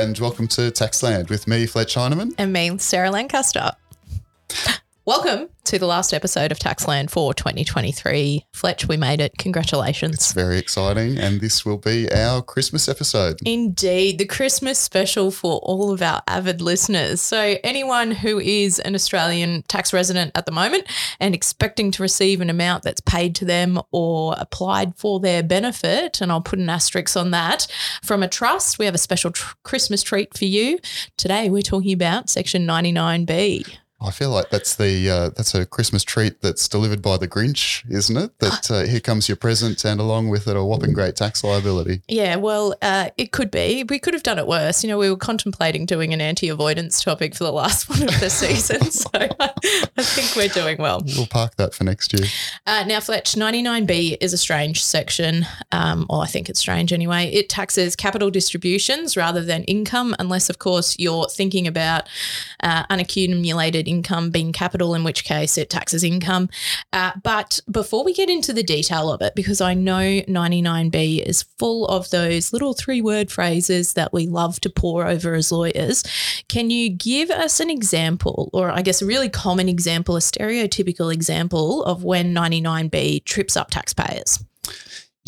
and welcome to Taxland with me, Fletch Heinemann. And me, Sarah Lancaster. Welcome to the last episode of Taxland for 2023. Fletch, we made it. Congratulations. It's very exciting, and this will be our Christmas episode. Indeed, the Christmas special for all of our avid listeners. So, anyone who is an Australian tax resident at the moment and expecting to receive an amount that's paid to them or applied for their benefit, and I'll put an asterisk on that, from a trust, we have a special tr- Christmas treat for you. Today, we're talking about Section 99B. I feel like that's the uh, that's a Christmas treat that's delivered by the Grinch, isn't it? That uh, here comes your present, and along with it, a whopping great tax liability. Yeah, well, uh, it could be. We could have done it worse. You know, we were contemplating doing an anti-avoidance topic for the last one of the season, so I, think we're doing well. We'll park that for next year. Uh, now, Fletch, 99B is a strange section, um, or I think it's strange anyway. It taxes capital distributions rather than income, unless, of course, you're thinking about uh, unaccumulated income being capital, in which case it taxes income. Uh, but before we get into the detail of it, because I know 99B is full of those little three word phrases that we love to pour over as lawyers, can you give us an example, or I guess a really common example, a stereotypical example of when 99B trips up taxpayers?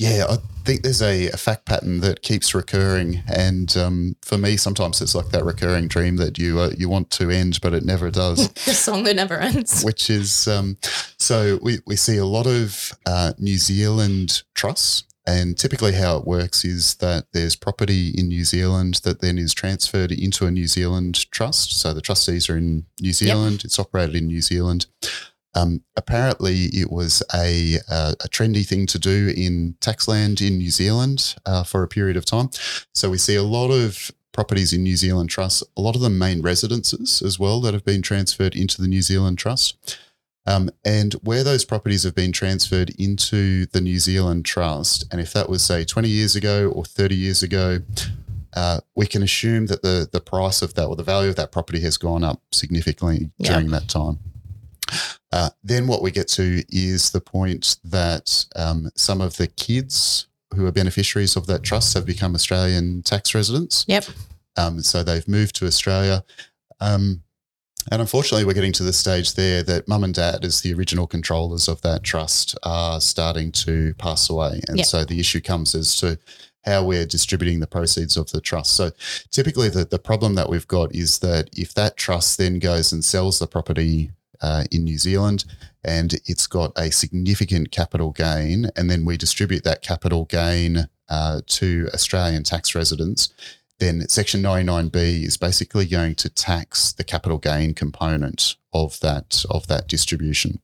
Yeah, I think there's a, a fact pattern that keeps recurring, and um, for me, sometimes it's like that recurring dream that you uh, you want to end, but it never does. the song that never ends. Which is um, so we we see a lot of uh, New Zealand trusts. And typically, how it works is that there's property in New Zealand that then is transferred into a New Zealand trust. So the trustees are in New Zealand, yep. it's operated in New Zealand. Um, apparently, it was a, a, a, trendy thing to do in taxland in New Zealand uh, for a period of time. So we see a lot of properties in New Zealand trusts, a lot of the main residences as well that have been transferred into the New Zealand trust. Um, and where those properties have been transferred into the New Zealand trust, and if that was say 20 years ago or 30 years ago, uh, we can assume that the the price of that or the value of that property has gone up significantly yep. during that time. Uh, then what we get to is the point that um, some of the kids who are beneficiaries of that trust have become Australian tax residents. Yep. Um, so they've moved to Australia. Um, and unfortunately, we're getting to the stage there that mum and dad, as the original controllers of that trust, are starting to pass away. And yep. so the issue comes as to how we're distributing the proceeds of the trust. So typically, the, the problem that we've got is that if that trust then goes and sells the property uh, in New Zealand, and it's got a significant capital gain. And then we distribute that capital gain uh, to Australian tax residents. Then Section 99B is basically going to tax the capital gain component of that of that distribution.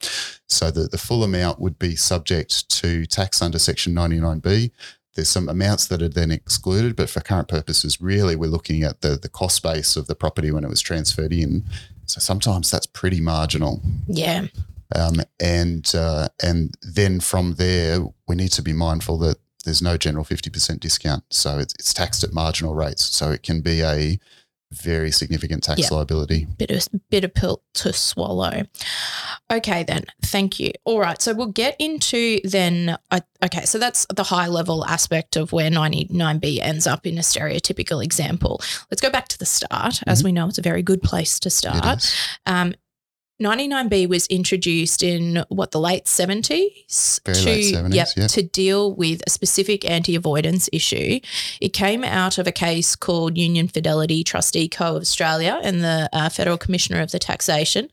So the, the full amount would be subject to tax under Section 99B. There's some amounts that are then excluded, but for current purposes, really we're looking at the, the cost base of the property when it was transferred in so sometimes that's pretty marginal. Yeah. Um, and uh, and then from there, we need to be mindful that there's no general 50% discount. So it's, it's taxed at marginal rates. So it can be a very significant tax yeah. liability. Bit of bitter pill to swallow. Okay, then. Thank you. All right. So we'll get into then. Uh, okay, so that's the high level aspect of where 99B ends up in a stereotypical example. Let's go back to the start. Mm-hmm. As we know, it's a very good place to start. Um, 99B was introduced in what the late 70s Very to late 70s, yep, yep, to deal with a specific anti-avoidance issue. It came out of a case called Union Fidelity Trustee Co of Australia and the uh, Federal Commissioner of the Taxation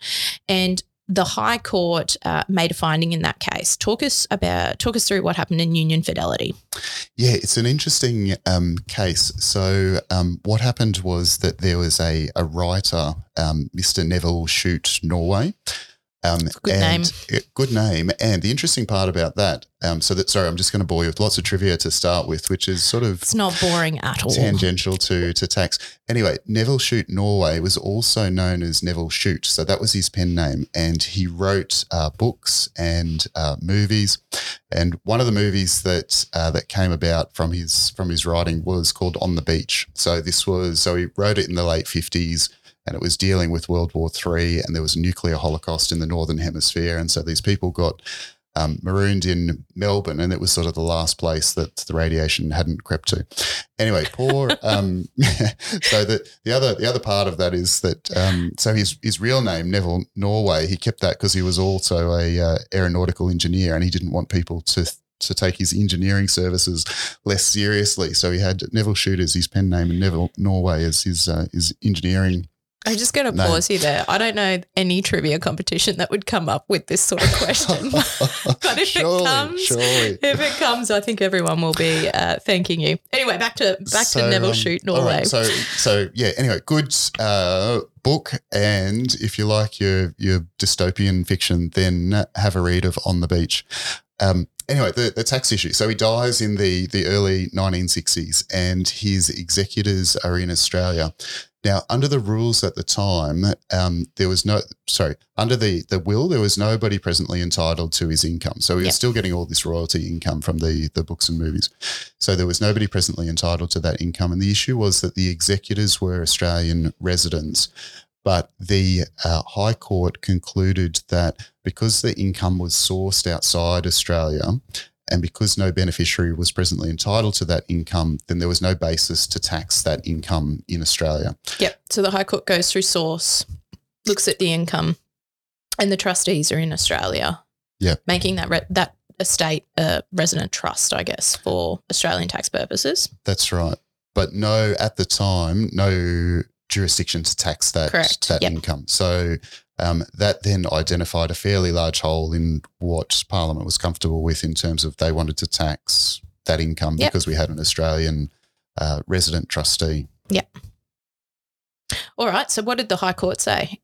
and the High Court uh, made a finding in that case. Talk us about talk us through what happened in Union Fidelity. Yeah, it's an interesting um, case. So um, what happened was that there was a, a writer, um, Mr. Nevil Shute Norway, um, good name. Good name. And the interesting part about that, um, so that sorry, I'm just going to bore you with lots of trivia to start with, which is sort of it's not boring at all. Tangential to to tax. Anyway, Nevil Shute Norway was also known as Nevil Shute, so that was his pen name, and he wrote uh, books and uh, movies. And one of the movies that uh, that came about from his from his writing was called On the Beach. So this was so he wrote it in the late 50s and it was dealing with World War III, and there was a nuclear holocaust in the northern hemisphere, and so these people got um, marooned in Melbourne, and it was sort of the last place that the radiation hadn't crept to. Anyway, poor. um, so the the other the other part of that is that um, so his his real name Nevil Norway he kept that because he was also a uh, aeronautical engineer, and he didn't want people to to take his engineering services less seriously. So he had Nevil Shute as his pen name and Nevil Norway as his uh, his engineering I'm just going to No. pause you there. I don't know any trivia competition that would come up with this sort of question. but if surely, it comes, surely. if it comes, I think everyone will be uh, thanking you. Anyway, back to back So, to Nevil um, all Norway. right, so so yeah. Anyway, good uh, book, and if you like your your dystopian fiction, then have a read of On the Beach. Um, anyway, the, the tax issue. So he dies in the the early 1960s, and his executors are in Australia. Now, under the rules at the time, um, there was no sorry under the the will, there was nobody presently entitled to his income. So he was Yep. still getting all this royalty income from the the books and movies. So there was nobody presently entitled to that income. And the issue was that the executors were Australian residents. But the uh, High Court concluded that because the income was sourced outside Australia and because no beneficiary was presently entitled to that income, then there was no basis to tax that income in Australia. Yep. So the High Court goes through source, looks at the income, and the trustees are in Australia. Yep. Making that re- that estate a resident trust, I guess, for Australian tax purposes. That's right. But no, at the time, no jurisdiction to tax that Correct. that Yep. income. So um, that then identified a fairly large hole in what Parliament was comfortable with in terms of they wanted to tax that income Yep. because we had an Australian uh, resident trustee. Yep. All right. So what did the High Court say?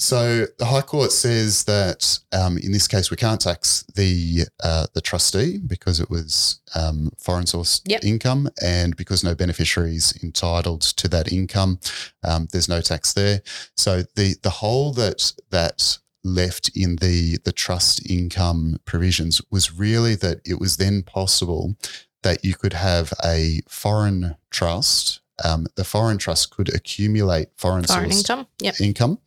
So the High Court says that um, in this case we can't tax the uh, the trustee because it was um, foreign source Yep. income, and because no beneficiaries entitled to that income, um, there's no tax there. So the the hole that that left in the the trust income provisions was really that it was then possible that you could have a foreign trust. Um, the foreign trust could accumulate foreign, Foreign source income. Yep. income.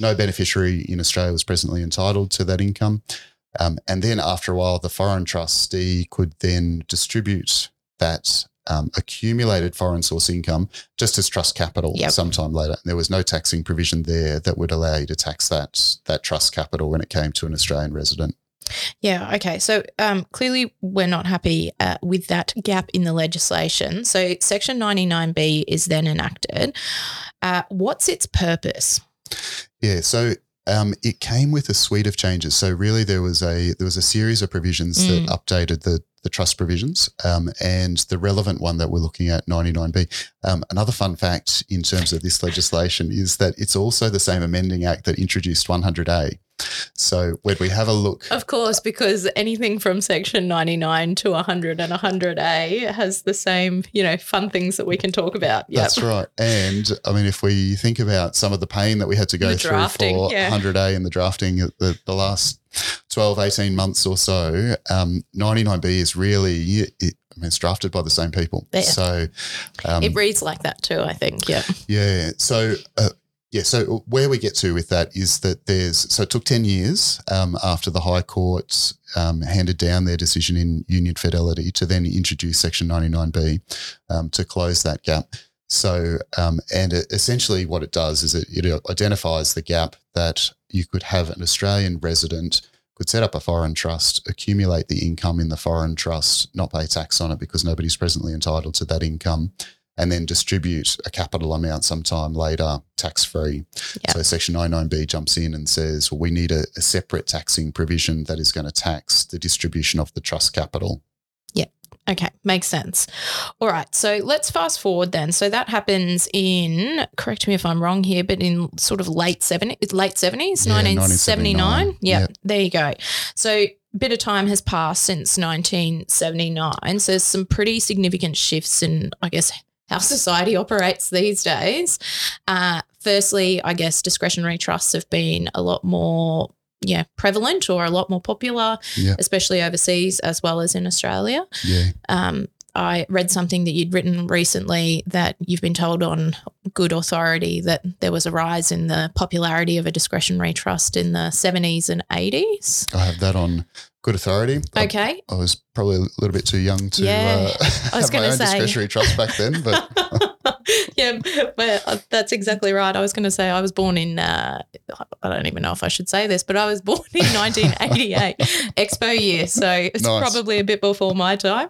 No beneficiary in Australia was presently entitled to that income. Um, and then after a while, the foreign trustee could then distribute that um, accumulated foreign source income just as trust capital Yep. sometime later. And There was no taxing provision there that would allow you to tax that, that trust capital when it came to an Australian resident. Yeah. Okay. So um, clearly, we're not happy uh, with that gap in the legislation. So Section 99B is then enacted. Uh, what's its purpose? Yeah, so um, it came with a suite of changes. So really, there was a there was a series of provisions Mm. that updated the the trust provisions, um, and the relevant one that we're looking at, 99B. Um, another fun fact in terms of this legislation is that it's also the same amending act that introduced 100A. So when we have a look, Of course, because anything from Section 99 to 100 and 100A has the same, you know, fun things that we can talk about. Yep. That's right. And I mean, if we think about some of the pain that we had to go through for yeah. 100A and the drafting the, the last 12, 18 months or so, um, 99B is really, it, I mean, it's drafted by the same people. Yeah. So, um, It reads like that too, I think. Yeah. yeah. So, uh, yeah. So where we get to with that is that there's so it took ten years um, after the High Court um, handed down their decision in Union Fidelity to then introduce Section 99B um, to close that gap. So, um, and it, essentially what it does is it, it identifies the gap that you could have an Australian resident could set up a foreign trust, accumulate the income in the foreign trust, not pay tax on it because nobody's presently entitled to that income, and then distribute a capital amount sometime later tax free. Yeah. So Section 99B jumps in and says, well, we need a, a separate taxing provision that is going to tax the distribution of the trust capital. Yeah. Okay, makes sense. All right, so let's fast forward then. So that happens in, correct me if I'm wrong here, but in sort of late 70s, late 70s, Yeah, 1979. 1979. Yeah, Yeah. there you go. So a bit of time has passed since 1979. So there's some pretty significant shifts in, I guess, how society operates these days. Uh, firstly, I guess discretionary trusts have been a lot more yeah, prevalent or a lot more popular, Yeah. especially overseas as well as in Australia. Yeah. Um, I read something that you'd written recently that you've been told on good authority that there was a rise in the popularity of a discretionary trust in the 70s and 80s. I have that on good authority. Okay. I, was probably a little bit too young to Yeah, uh, I was have my own say. discretionary trust back then, but yeah, but uh, that's exactly right. I was going to say I was born in, uh, I don't even know if I should say this, but I was born in 1988, Expo year. So it's Nice. probably a bit before my time.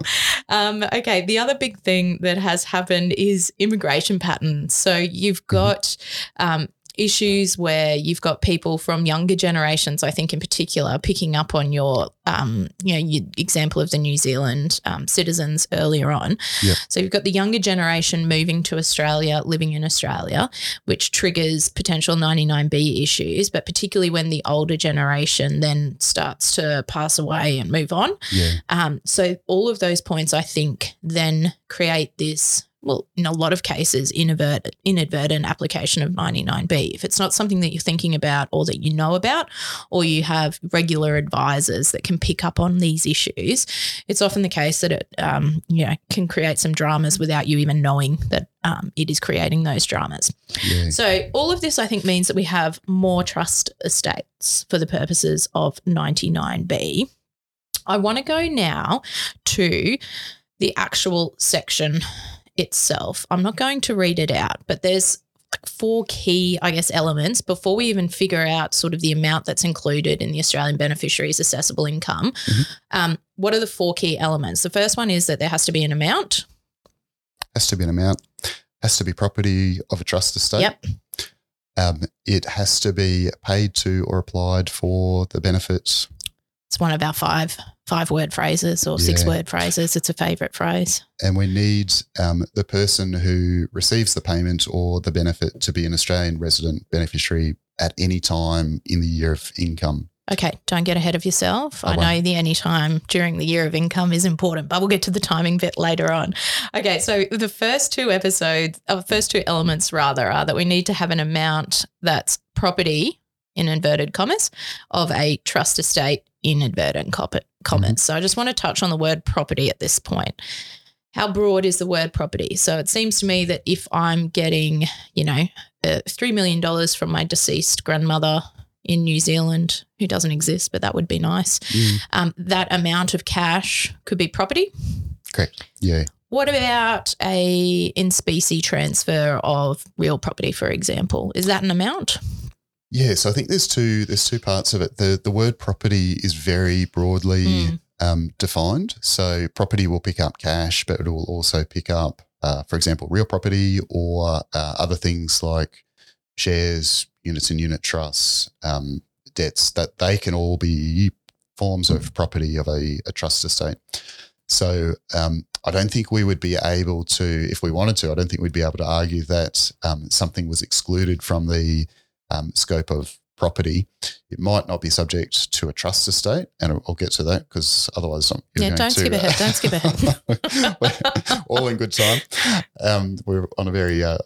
Um, okay. The other big thing that has happened is immigration patterns. So you've got, um, issues where you've got people from younger generations, I think in particular, picking up on your, um, you know, your example of the New Zealand um, citizens earlier on. Yep. So you've got the younger generation moving to Australia, living in Australia, which triggers potential 99B issues, but particularly when the older generation then starts to pass away and move on. yeah, Um, so all of those points, I think, then create this. Well, in a lot of cases, inadvertent, inadvertent application of 99B. If it's not something that you're thinking about or that you know about, or you have regular advisors that can pick up on these issues, it's often the case that it, um, you know, can create some dramas without you even knowing that um, it is creating those dramas. yeah. So, all of this, I think, means that we have more trust estates for the purposes of 99B. I want to go now to the actual section itself. I'm not going to read it out, but there's like four key, I guess, elements before we even figure out sort of the amount that's included in the Australian beneficiary's assessable income. Mhm. Um, what are the four key elements? The first one is that there has to be an amount. Has to be an amount. Has to be property of a trust estate. Yep. Um, it has to be paid to or applied for the benefits. It's one of our five five word phrases or six word phrases. It's a favorite phrase. And we need um, the person who receives the payment or the benefit to be an Australian resident beneficiary at any time in the year of income. Okay, don't get ahead of yourself. I I know the any time during the year of income is important, but we'll get to the timing bit later on. Okay, so the first two episodes, or first two elements rather, are that we need to have an amount that's property in inverted commas of a trust estate in inverted cop- commas. So I just want to touch on the word property at this point. How broad is the word property? So it seems to me that if I'm getting, you know, uh, $3 million from my deceased grandmother in New Zealand, who doesn't exist, but that would be nice. Mm. Um, that amount of cash could be property. Correct. Yeah. What about a in specie transfer of real property, for example? Is that an amount? Yeah, so I think there's two there's two parts of it. The the word property is very broadly Mm. um, defined. So property will pick up cash, but it will also pick up, uh, for example, real property or uh, other things like shares, units and unit trusts, um, debts. That they can all be forms of property of a, a trust estate. So um, I don't think we would be able to, if we wanted to, I don't think we'd be able to argue that um, something was excluded from the um, scope of property. It might not be subject to a trust estate, and I'll- get to that because otherwise, I'm Yeah, don't to, skip ahead, don't skip ahead. All in good time. Um, we're on a very uh,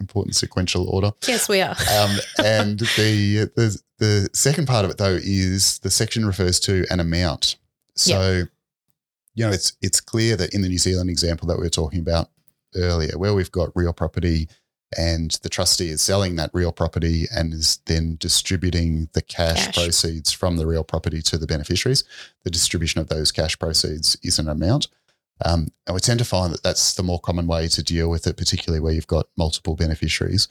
important sequential order. yes, we are. Um, and the, the the second part of it though is the section refers to an amount. So, you know, it's it's clear that in the New Zealand example that we were talking about earlier, where we've got real property and the trustee is selling that real property and is then distributing the cash, Cash. proceeds from the real property to the beneficiaries. The distribution of those cash proceeds is an amount. Um, and we tend to find that that's the more common way to deal with it, particularly where you've got multiple beneficiaries.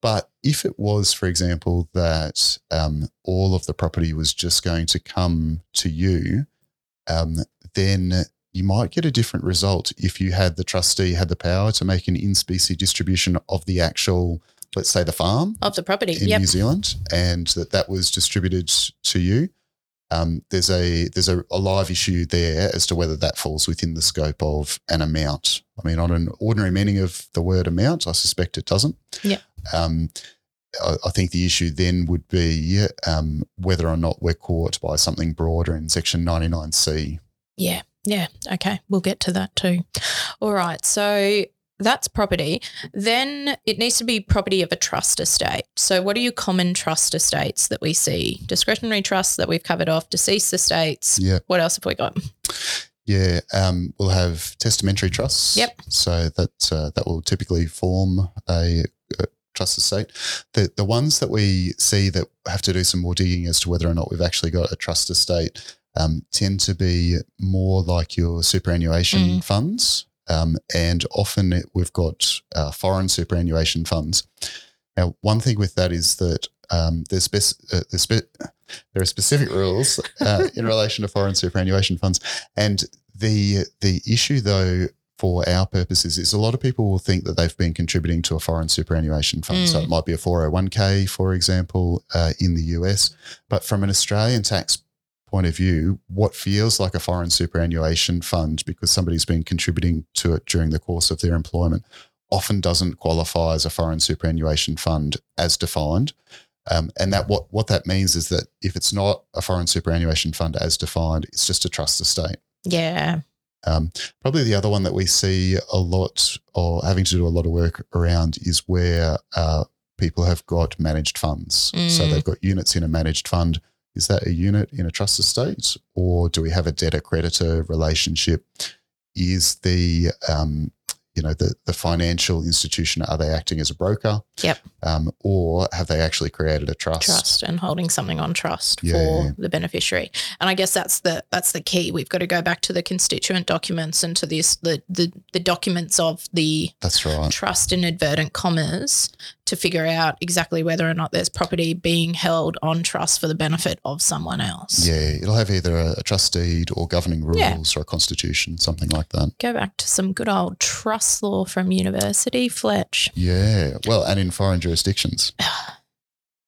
But if it was, for example, that um, all of the property was just going to come to you, um, then you might get a different result if you had the trustee had the power to make an in specie distribution of the actual, let's say, the farm Of the property. in Yep. New Zealand, and that that was distributed to you. Um, there's a there's a, a live issue there as to whether that falls within the scope of an amount. I mean, on an ordinary meaning of the word amount, I suspect it doesn't. Yeah. Um, I, I think the issue then would be um, whether or not we're caught by something broader in Section 99C. Yeah. Yeah. Okay. We'll get to that too. All right. So that's property. Then it needs to be property of a trust estate. So, what are your common trust estates that we see? Discretionary trusts that we've covered off, deceased estates. Yeah. What else have we got? Yeah, um, we'll have testamentary trusts. Yep. So that uh, that will typically form a, a trust estate. The the ones that we see that have to do some more digging as to whether or not we've actually got a trust estate um, tend to be more like your superannuation Mm. funds, um, and often it, we've got uh, foreign superannuation funds. Now, one thing with that is that um, there's, spec- uh, there's spe- there are specific rules uh, in relation to foreign superannuation funds, and the the issue though for our purposes is a lot of people will think that they've been contributing to a foreign superannuation fund. So Mm. it might be a 401k, for example, uh, in the US. But from an Australian tax point of view, what feels like a foreign superannuation fund because somebody's been contributing to it during the course of their employment often doesn't qualify as a foreign superannuation fund as defined. Um, and that what, what that means is that if it's not a foreign superannuation fund as defined, it's just a trust estate. Yeah. Um, probably the other one that we see a lot or having to do a lot of work around is where uh, people have got managed funds. So Mm. they've got units in a managed fund. Is that a unit in a trust estate or do we have a debtor creditor relationship? Is the um, you know the the financial institution are they acting as a broker? Yep. Um, or have they actually created a trust? Trust and holding something on trust Yeah, for yeah. the beneficiary. And I guess that's the that's the key. We've got to go back to the constituent documents and to this the the, the documents of the That's right. trust in advertent commas to figure out exactly whether or not there's property being held on trust for the benefit of someone else. Yeah, it'll have either a, a trust deed or governing rules Yeah. or a constitution, something like that. Go back to some good old trust law from university, Fletch. Yeah. Well, and in foreign jurisdictions.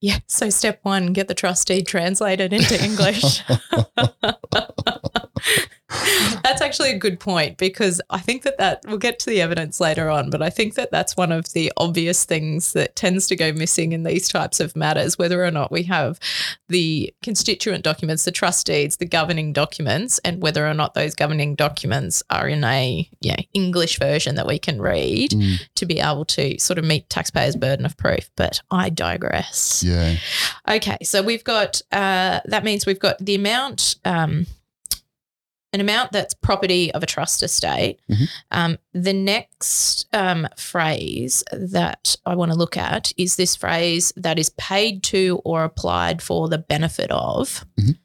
Yeah. So step one, get the trust deed translated into English. that's actually a good point because I think that that we'll get to the evidence later on, but I think that that's one of the obvious things that tends to go missing in these types of matters, whether or not we have the constituent documents, the trust deeds, the governing documents, and whether or not those governing documents are in a yeah, English version that we can read Mm, to be able to sort of meet taxpayers' burden of proof. But I digress. yeah. Okay, so we've got uh, that means we've got the amount, um, an amount that's property of a trust estate. Mhm. Um, the next um, phrase that I want to look at is this phrase that is paid to or applied for the benefit of. Mhm.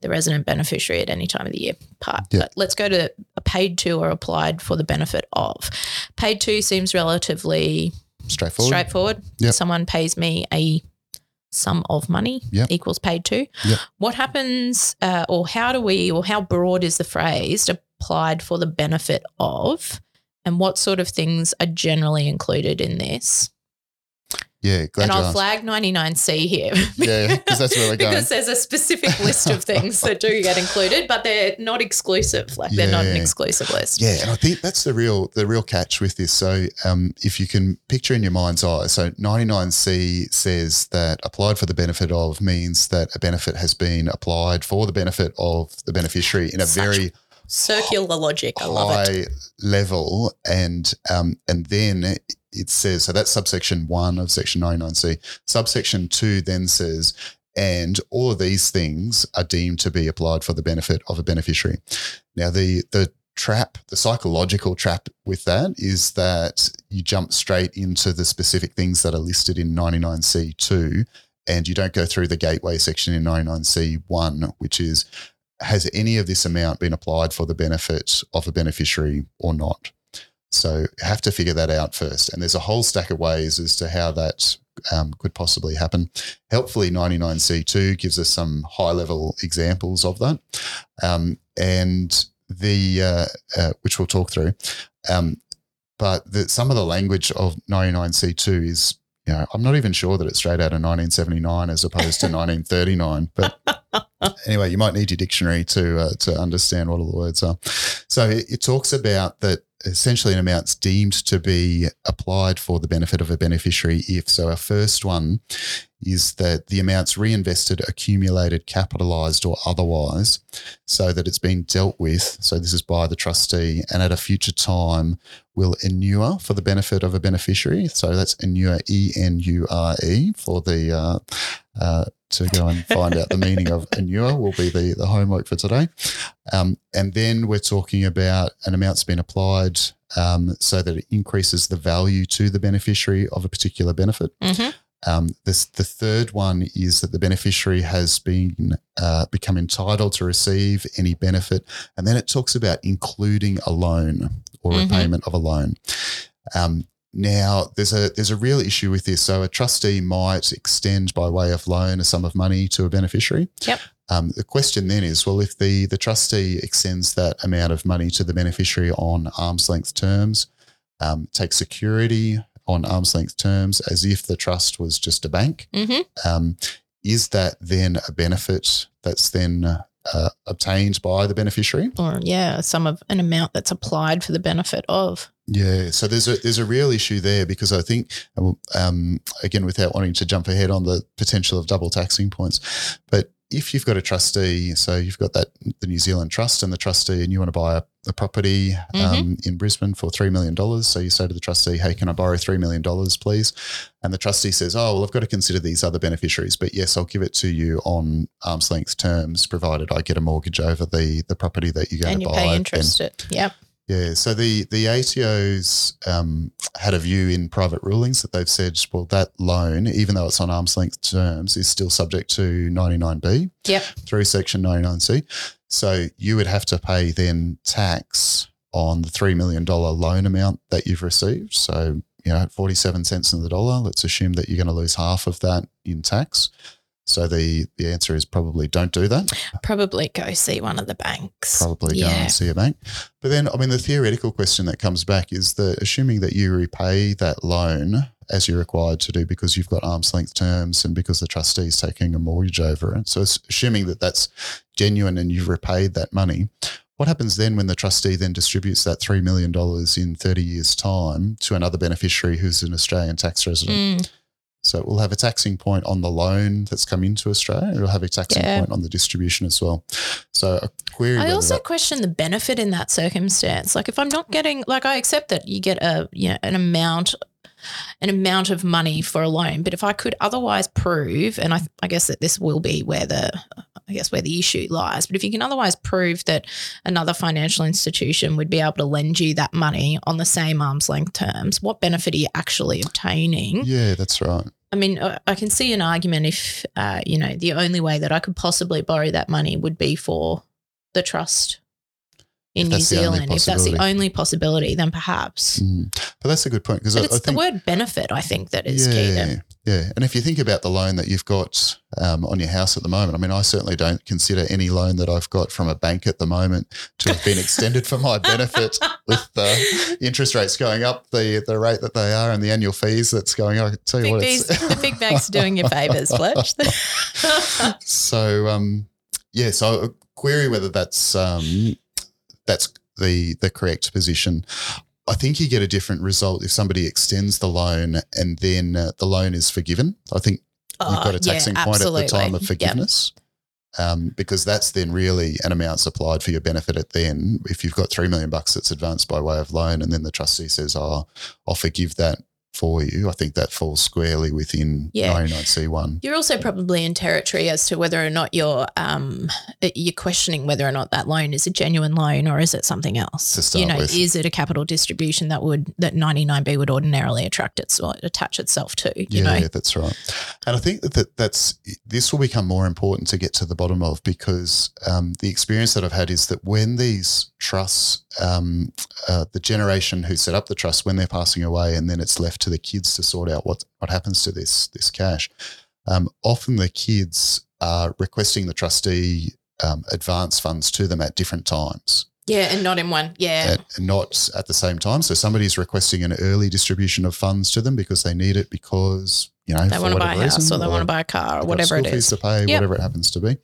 The resident beneficiary at any time of the year part. Yeah. But let's go to a paid to or applied for the benefit of. Paid to seems relatively Straightforward. straightforward. Yep. Someone pays me a sum of money Yep. equals paid to. Yep. What happens, uh, or how do we, or how broad is the phrase applied for the benefit of, and what sort of things are generally included in this? Yeah. Glad and I'll asked. flag 99C here. yeah, because that's where we're going. because there's a specific list of things that do get included, but they're not exclusive. Like they're not an exclusive list. Yeah, and I think that's the real the real catch with this. So, um, if you can picture in your mind's eye, so 99C says that applied for the benefit of means that a benefit has been applied for the benefit of the beneficiary in a Such very Circular logic. I love it. high level, and um, and then it says so that's subsection one of section 99C. Subsection two then says, and all of these things are deemed to be applied for the benefit of a beneficiary. Now, the the trap, the psychological trap with that is that you jump straight into the specific things that are listed in 99C2 and you don't go through the gateway section in 99C1, which is has any of this amount been applied for the benefit of a beneficiary or not? So have to figure that out first. And there's a whole stack of ways as to how that um, could possibly happen. Helpfully, 99C2 gives us some high level examples of that. Um, and the, uh, uh, which we'll talk through. Um, but the, some of the language of 99C2 is, you know, I'm not even sure that it's straight out of 1979 as opposed to 1939. But anyway, you might need your dictionary to uh, to understand what all the words are. So it, it talks about that essentially an amount's deemed to be applied for the benefit of a beneficiary if so. Our first one is that the amounts reinvested, accumulated, capitalized, or otherwise, so that it's been dealt with. So this is by the trustee, and at a future time will inure for the benefit of a beneficiary. So that's inure, E N U R E, for the uh, uh, to go and find out the meaning of anure will be the, the homework for today. Um, and then we're talking about an amount's been applied um, so that it increases the value to the beneficiary of a particular benefit. Mhm. Um, this, the third one is that the beneficiary has been uh, become entitled to receive any benefit, and then it talks about including a loan or Mhm. repayment of a loan. Um, now, there's a there's a real issue with this. So, a trustee might extend by way of loan a sum of money to a beneficiary. Yep. Um, the question then is, well, if the the trustee extends that amount of money to the beneficiary on arm's length terms, um, take security on arm's length terms as if the trust was just a bank, Mhm. um, is that then a benefit that's then uh, obtained by the beneficiary? Or yeah, some of an amount that's applied for the benefit of. Yeah, so there's a there's a real issue there because I think um, again, without wanting to jump ahead on the potential of double taxing points, but if you've got a trustee, so you've got that the New Zealand Trust and the trustee, and you want to buy a, a property um, in Brisbane for three million dollars, so you say to the trustee, "Hey, can I borrow three million dollars, please?" And the trustee says, "Oh, well, I've got to consider these other beneficiaries, but yes, I'll give it to you on arm's length terms, provided I get a mortgage over the the property that you're going and to you buy." pay then- interest it. Yep. Yeah, so the the ATOs um, had a view in private rulings that they've said, well, that loan, even though it's on arm's length terms, is still subject to 99B Yep. through Section 99C. So you would have to pay then tax on the $3 million loan amount that you've received. So, you know, at 47 cents in the dollar, let's assume that you're going to lose half of that in tax. So the, the answer is probably don't do that. Probably go see one of the banks. Probably go and see a bank. But then, I mean, the theoretical question that comes back is that assuming that you repay that loan as you're required to do because you've got arm's length terms and because the trustee is taking a mortgage over it. So, assuming that that's genuine and you've repaid that money, what happens then when the trustee then distributes that $3 million in 30 years' time to another beneficiary who's an Australian tax resident? Mm, So it will have a taxing point on the loan that's come into Australia. It'll have a taxing Yeah. point on the distribution as well. So a query. I also that- question the benefit in that circumstance. Like if I'm not getting like I accept that you get a you know, an amount an amount of money for a loan, but if I could otherwise prove, and I, I guess that this will be where the I guess where the issue lies, but if you can otherwise prove that another financial institution would be able to lend you that money on the same arm's length terms, what benefit are you actually obtaining? yeah, that's right. I mean, uh, I can see an argument if, uh, you know, the only way that I could possibly borrow that money would be for the trust in New that's the only Zealand. If that's the only possibility, then perhaps. Mm. But that's a good point because I, it's I the word benefit, I think, that is yeah, key. To, yeah. And if you think about the loan that you've got um, on your house at the moment, I mean, I certainly don't consider any loan that I've got from a bank at the moment to have been extended for my benefit with the interest rates going up, the the rate that they are, and the annual fees that's going. I can tell you big what, the big bank's doing you favours, Fletch. so um, yeah, so I query whether that's um, that's the the correct position. I think you get a different result if somebody extends the loan and then uh, the loan is forgiven. I think you've got a Oh, yeah, taxing point at the time of absolutely. Yep. forgiveness. Um, because that's then really an amount supplied for your benefit at then. If you've got three million bucks that's advanced by way of loan, and then the trustee says, "Oh, I'll forgive that for you," I think that falls squarely within Yeah. 99C1. You're also probably in territory as to whether or not you're um, you're questioning whether or not that loan is a genuine loan or is it something else. To start you know, with. is it a capital distribution that would that 99B would ordinarily attract its attach itself to? You yeah, know, that's right. And I think that, that that's this will become more important to get to the bottom of because um, the experience that I've had is that when these trusts, um, uh, the generation who set up the trust, when they're passing away, and then it's left to the kids to sort out what what happens to this this cash. Um, often the kids are requesting the trustee um, advance funds to them at different times yeah, and not in one. Yeah, at, not at the same time. So somebody's requesting an early distribution of funds to them because they need it because you know they want to buy a house reason, or they want to buy a car or whatever it is to pay, Yep. whatever it happens to be.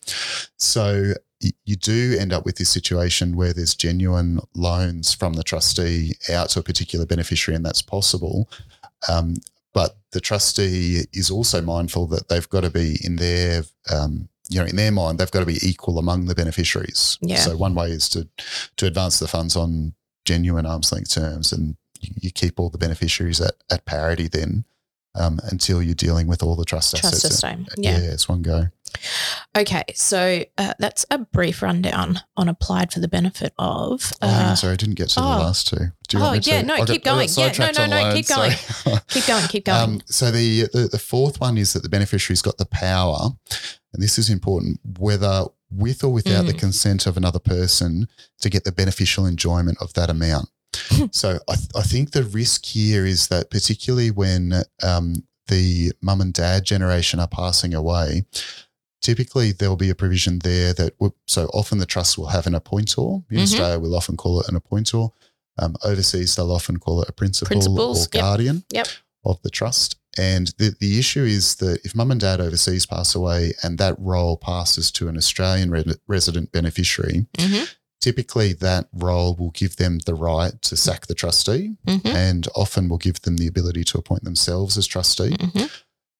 So you do end up with this situation where there's genuine loans from the trustee out to a particular beneficiary, and that's possible. Um, but the trustee is also mindful that they've got to be in their um, you know, in their mind, they've got to be equal among the beneficiaries. Yeah. So one way is to to advance the funds on genuine arm's length terms, and you, you keep all the beneficiaries at, at parity then um, until you're dealing with all the trust, Trust assets. estate. Yeah. Yeah. it's one go. Okay, so uh, that's a brief rundown on applied for the benefit of. oh, Uh, on, sorry, I didn't get to oh. the last two. Do Oh, want me yeah, to? no, I keep got going. Yeah, no, no, no, loans, keep going. keep going, keep going. Um, so the, the the fourth one is that the beneficiary's got the power, and this is important, whether with or without the Mm. consent of another person, to get the beneficial enjoyment of that amount. so I, th- I think the risk here is that particularly when um, the mum and dad generation are passing away, typically there'll be a provision there that will, so often the trust will have an appointor. In Mhm. Australia, we'll often call it an appointor. Um, overseas, they'll often call it a principal Principals, or guardian Yep. of the trust. And the, the issue is that if mum and dad overseas pass away and that role passes to an Australian re- resident beneficiary, Mhm, typically that role will give them the right to sack the trustee mhm, and often will give them the ability to appoint themselves as trustee. mhm.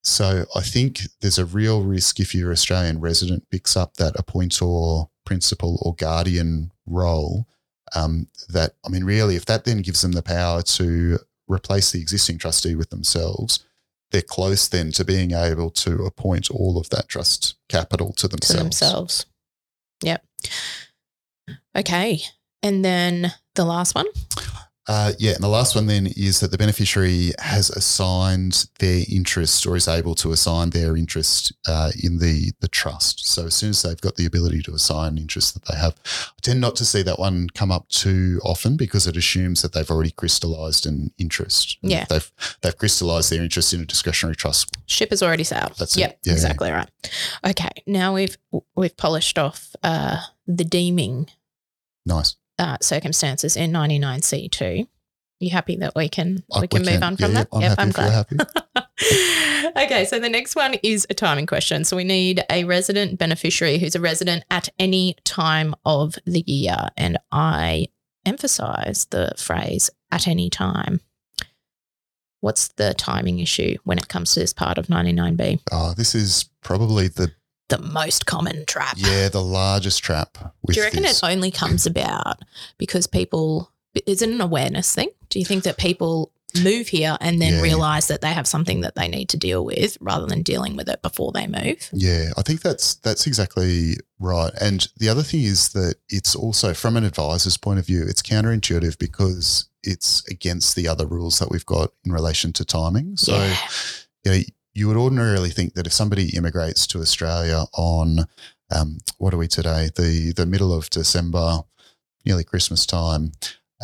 So I think there's a real risk if your Australian resident picks up that appointor, principal, or guardian role. Um, that I mean, really, if that then gives them the power to replace the existing trustee with themselves, they're close then to being able to appoint all of that trust capital to themselves. To themselves. Yep. Okay. And then the last one. Uh, yeah, and the last one then is that the beneficiary has assigned their interest or is able to assign their interest uh, in the the trust. So as soon as they've got the ability to assign interest that they have, I tend not to see that one come up too often because it assumes that they've already crystallised an interest. Yeah. they've they've crystallised their interest in a discretionary trust. Ship has already sailed. That's it. yep, Yeah, yeah. exactly right. Okay. Now we've we've polished off uh, the deeming Nice. uh, circumstances in 99C2. You happy that we can I- we can move on from yeah, that? I'm yep, happy I'm glad. okay, so the next one is a timing question. So we need a resident beneficiary who's a resident at any time of the year. And I emphasize the phrase at any time. What's the timing issue when it comes to this part of 99B? Oh, this is probably the The most common trap. yeah the largest trap. Do you reckon this. it only comes about because people, is it an awareness thing? Do you think that people move here and then Yeah. realize that they have something that they need to deal with rather than dealing with it before they move? Yeah, I think that's that's exactly right. And the other thing is that it's also from an advisor's point of view, it's counterintuitive because it's against the other rules that we've got in relation to timing. So yeah. you, know, you would ordinarily think that if somebody immigrates to Australia on um, what are we today? The the middle of December, nearly Christmas time,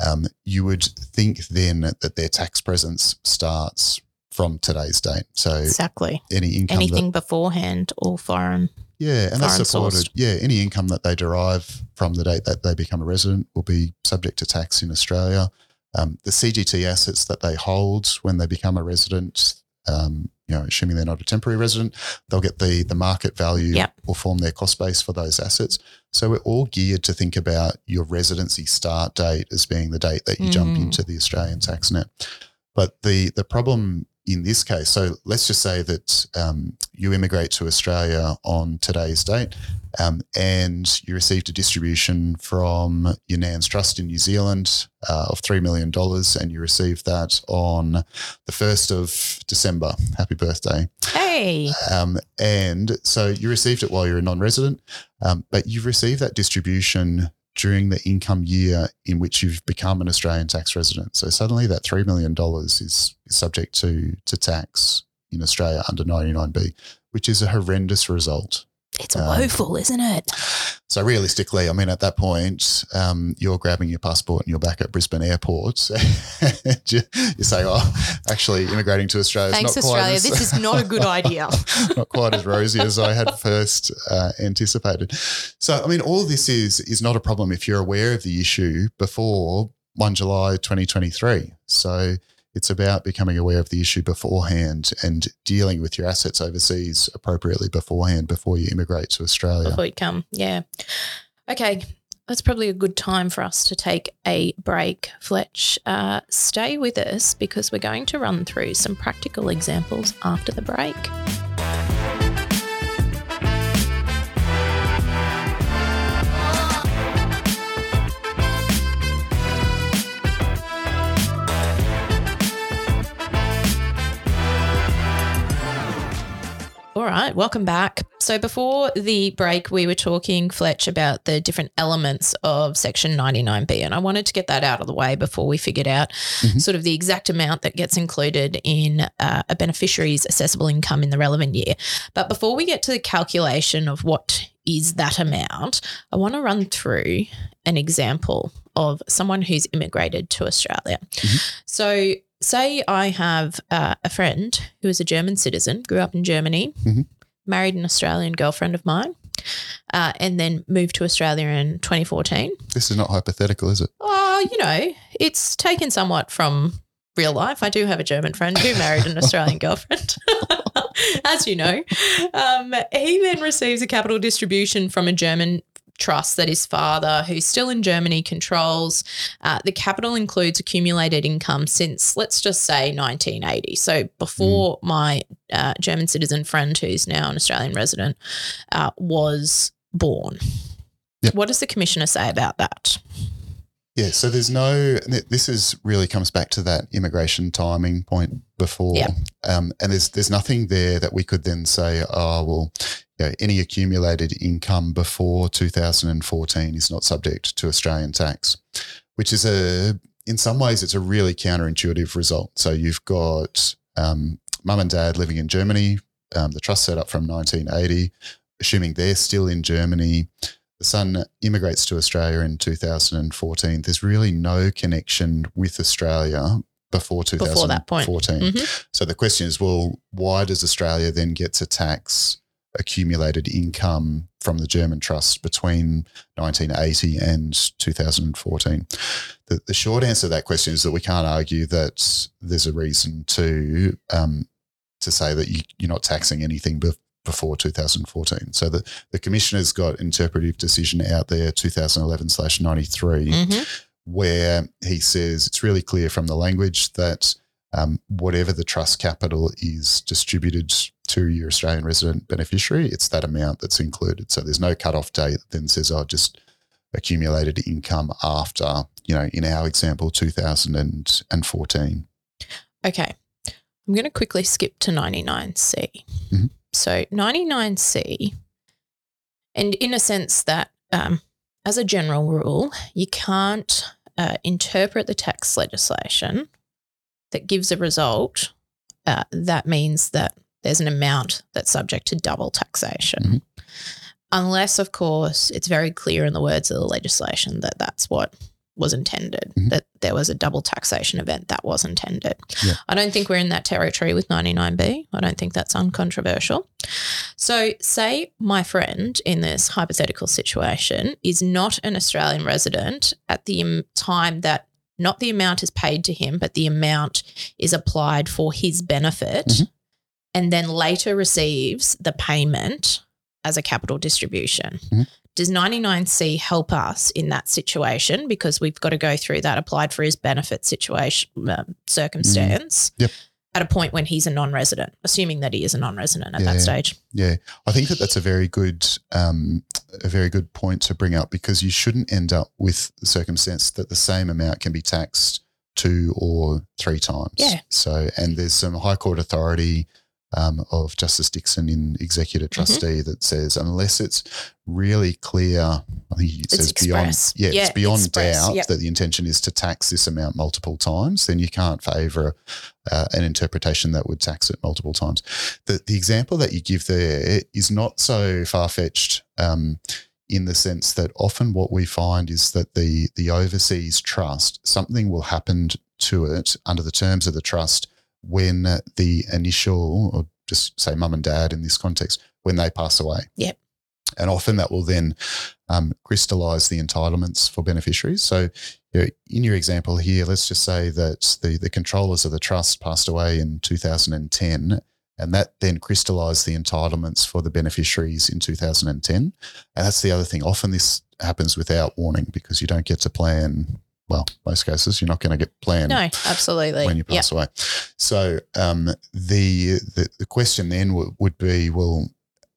um, you would think then that their tax presence starts from today's date. So Exactly. any income that Anything beforehand or foreign. yeah, and that's supported. sourced. Yeah, any income that they derive from the date that they become a resident will be subject to tax in Australia. Um, the CGT assets that they hold when they become a resident, um, you know, assuming they're not a temporary resident, they'll get the the market value Yep. will form their cost base for those assets. So we're all geared to think about your residency start date as being the date that you jump Mm. into the Australian tax net. But the the problem in this case, so let's just say that um, you immigrate to Australia on today's date, um, and you received a distribution from your Nan's Trust in New Zealand uh, of three million dollars, and you received that on the first of December. Happy birthday! Hey. Um, and so you received it while you're a non-resident, um, but you've received that distribution during the income year in which you've become an Australian tax resident. So suddenly that $3 million is, is subject to, to tax in Australia under 99B, which is a horrendous result. It's Um, woeful, isn't it? So realistically, I mean, at that point, um, you're grabbing your passport and you're back at Brisbane Airport. you, you say, "Oh, actually, immigrating to Australia is Thanks, not quite Australia. as- This is not a good idea. not quite as rosy as I had first uh, anticipated. So, I mean, all this is is not a problem if you're aware of the issue before one July 2023. So. It's about becoming aware of the issue beforehand and dealing with your assets overseas appropriately beforehand before you immigrate to Australia. before you come. Yeah. Okay. That's probably a good time for us to take a break. Fletch, uh, stay with us because we're going to run through some practical examples after the break. Right, welcome back. So, before the break, we were talking, Fletch, about the different elements of Section 99B, and I wanted to get that out of the way before we figured out Mhm. sort of the exact amount that gets included in uh, a beneficiary's assessable income in the relevant year. But before we get to the calculation of what is that amount, I want to run through an example of someone who's immigrated to Australia. So, say I have uh, a friend who is a German citizen, grew up in Germany, Mhm. married an Australian girlfriend of mine, uh, and then moved to Australia in 2014. This is not hypothetical, is it? Oh, you know, it's taken somewhat from real life. I do have a German friend who married an Australian girlfriend, as you know. Um, he then receives a capital distribution from a German trust that his father, who's still in Germany, controls. Uh, the capital includes accumulated income since, let's just say, 1980. So before my uh, German citizen friend, who's now an Australian resident, uh, was born. Yep. What does the commissioner say about that? Yeah, so there's no. This is really comes back to that immigration timing point before, Yeah. um, and there's there's nothing there that we could then say, oh well, you know, any accumulated income before 2014 is not subject to Australian tax, which is a in some ways it's a really counterintuitive result. So you've got um, mum and dad living in Germany, um, the trust set up from 1980, assuming they're still in Germany the son immigrates to Australia in 2014. There's really no connection with Australia before 2014. Before that point. 2014. Mhm. So the question is, well, why does Australia then get to tax accumulated income from the German trust between 1980 and 2014? The, the short answer to that question is that we can't argue that there's a reason to um, to say that you, you're not taxing anything bef- before 2014. So the, the commissioner's got interpretive decision out there 2011 slash 93 Mhm. where he says it's really clear from the language that um, whatever the trust capital is distributed to your Australian resident beneficiary, it's that amount that's included. So there's no cutoff date that then says, oh, just accumulated income after, you know, in our example, 2014. Okay. I'm going to quickly skip to 99C. Mhm. So, 99C, and in a sense that, um, as a general rule, you can't uh, interpret the tax legislation that gives a result uh, that means that there's an amount that's subject to double taxation. Mhm. Unless, of course, it's very clear in the words of the legislation that that's what was intended, Mhm. that there was a double taxation event that was intended. Yeah. I don't think we're in that territory with 99B. I don't think that's uncontroversial. So, say my friend in this hypothetical situation is not an Australian resident at the time that not the amount is paid to him, but the amount is applied for his benefit, Mhm. And then later receives the payment as a capital distribution. Mhm. Does 99C help us in that situation because we've got to go through that applied for his benefit situation um, circumstance Yep. at a point when he's a non-resident, assuming that he is a non-resident at Yeah. that stage? Yeah, I think that that's a very good, um, a very good point to bring up because you shouldn't end up with the circumstance that the same amount can be taxed two or three times. Yeah. So, and there's some High Court authority um, of Justice Dixon in Executor Mm-hmm. Trustee that says unless it's really clear, I think it It's says express. beyond, yeah, Yeah, it's beyond express, doubt yep. that the intention is to tax this amount multiple times, then you can't favour uh, an interpretation that would tax it multiple times the, the example that you give there is not so far fetched um, in the sense that often what we find is that the the overseas trust something will happen to it under the terms of the trust when the initial or just say mum and dad in this context when they pass away. Yep. And often that will then um, crystallize the entitlements for beneficiaries. So, you know, in your example here, let's just say that the, the controllers of the trust passed away in 2010, and that then crystallized the entitlements for the beneficiaries in 2010. And that's the other thing. Often this happens without warning because you don't get to plan. Well, most cases, you're not going to get planned No, absolutely. when you pass away. So um, the, the the question then w- would be, well,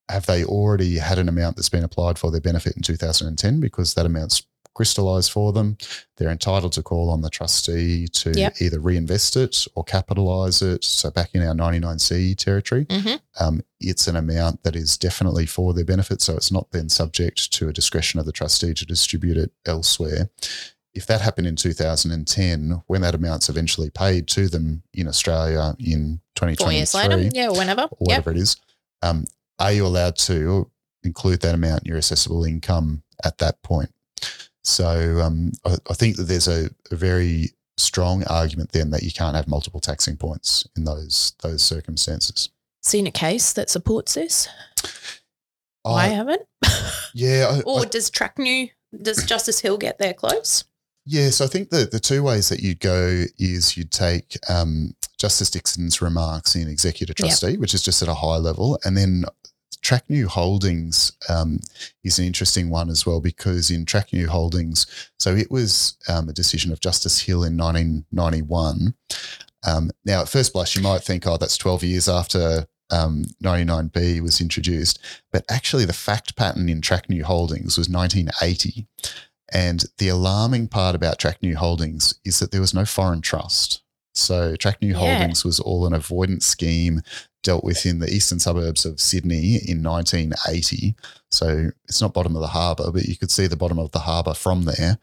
have they already had an amount that's been applied for their benefit in 2010 because that amount's crystallized for them. They're entitled to call on the trustee to Yep. either reinvest it or capitalize it. So back in our 99C territory, Mhm. um, it's an amount that is definitely for their benefit. So it's not then subject to a discretion of the trustee to distribute it elsewhere. If that happened in 2010, when that amount's eventually paid to them in Australia in 2023, Four years later, yeah, whenever. or Yep. whatever it is, um, are you allowed to include that amount in your assessable income at that point? So um, I, I think that there's a, a very strong argument then that you can't have multiple taxing points in those those circumstances. Seen a case that supports this? I I, haven't. yeah, I, or does Traknew, does Justice Hill get there close? Yeah. So I think the the two ways that you'd go is you'd take um, Justice Dixon's remarks in executor Yep. trustee, which is just at a high level, and then Traknew Holdings um, is an interesting one as well because in Traknew Holdings, so it was um, a decision of Justice Hill in 1991. Um, now, at first blush, you might think, oh, that's 12 years after um, 99B was introduced. But actually, the fact pattern in Traknew Holdings was 1980. And the alarming part about Traknew Holdings is that there was no foreign trust. So Traknew Yeah. Holdings was all an avoidance scheme dealt with in the eastern suburbs of Sydney in 1980. So it's not bottom of the harbour, but you could see the bottom of the harbour from there.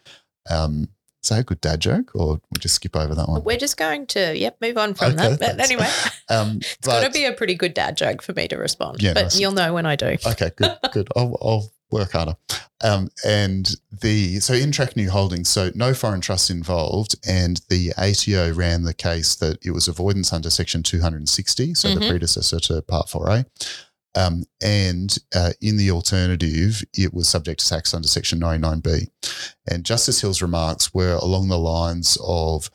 Um, is that a good dad joke, or we just skip over that one? We're just going to, yep, move on from Okay, that. But anyway, Um, it's got to be a pretty good dad joke for me to respond. Yeah, but nice. you'll know when I do. Okay, good, good. I'll, I'll work harder. Um, and the so in Traknew Holdings, so no foreign trusts involved, and the ATO ran the case that it was avoidance under Section 260, so the Mhm. predecessor to Part 4A. Um, and uh, in the alternative, it was subject to tax under Section 99B. And Justice Hill's remarks were along the lines of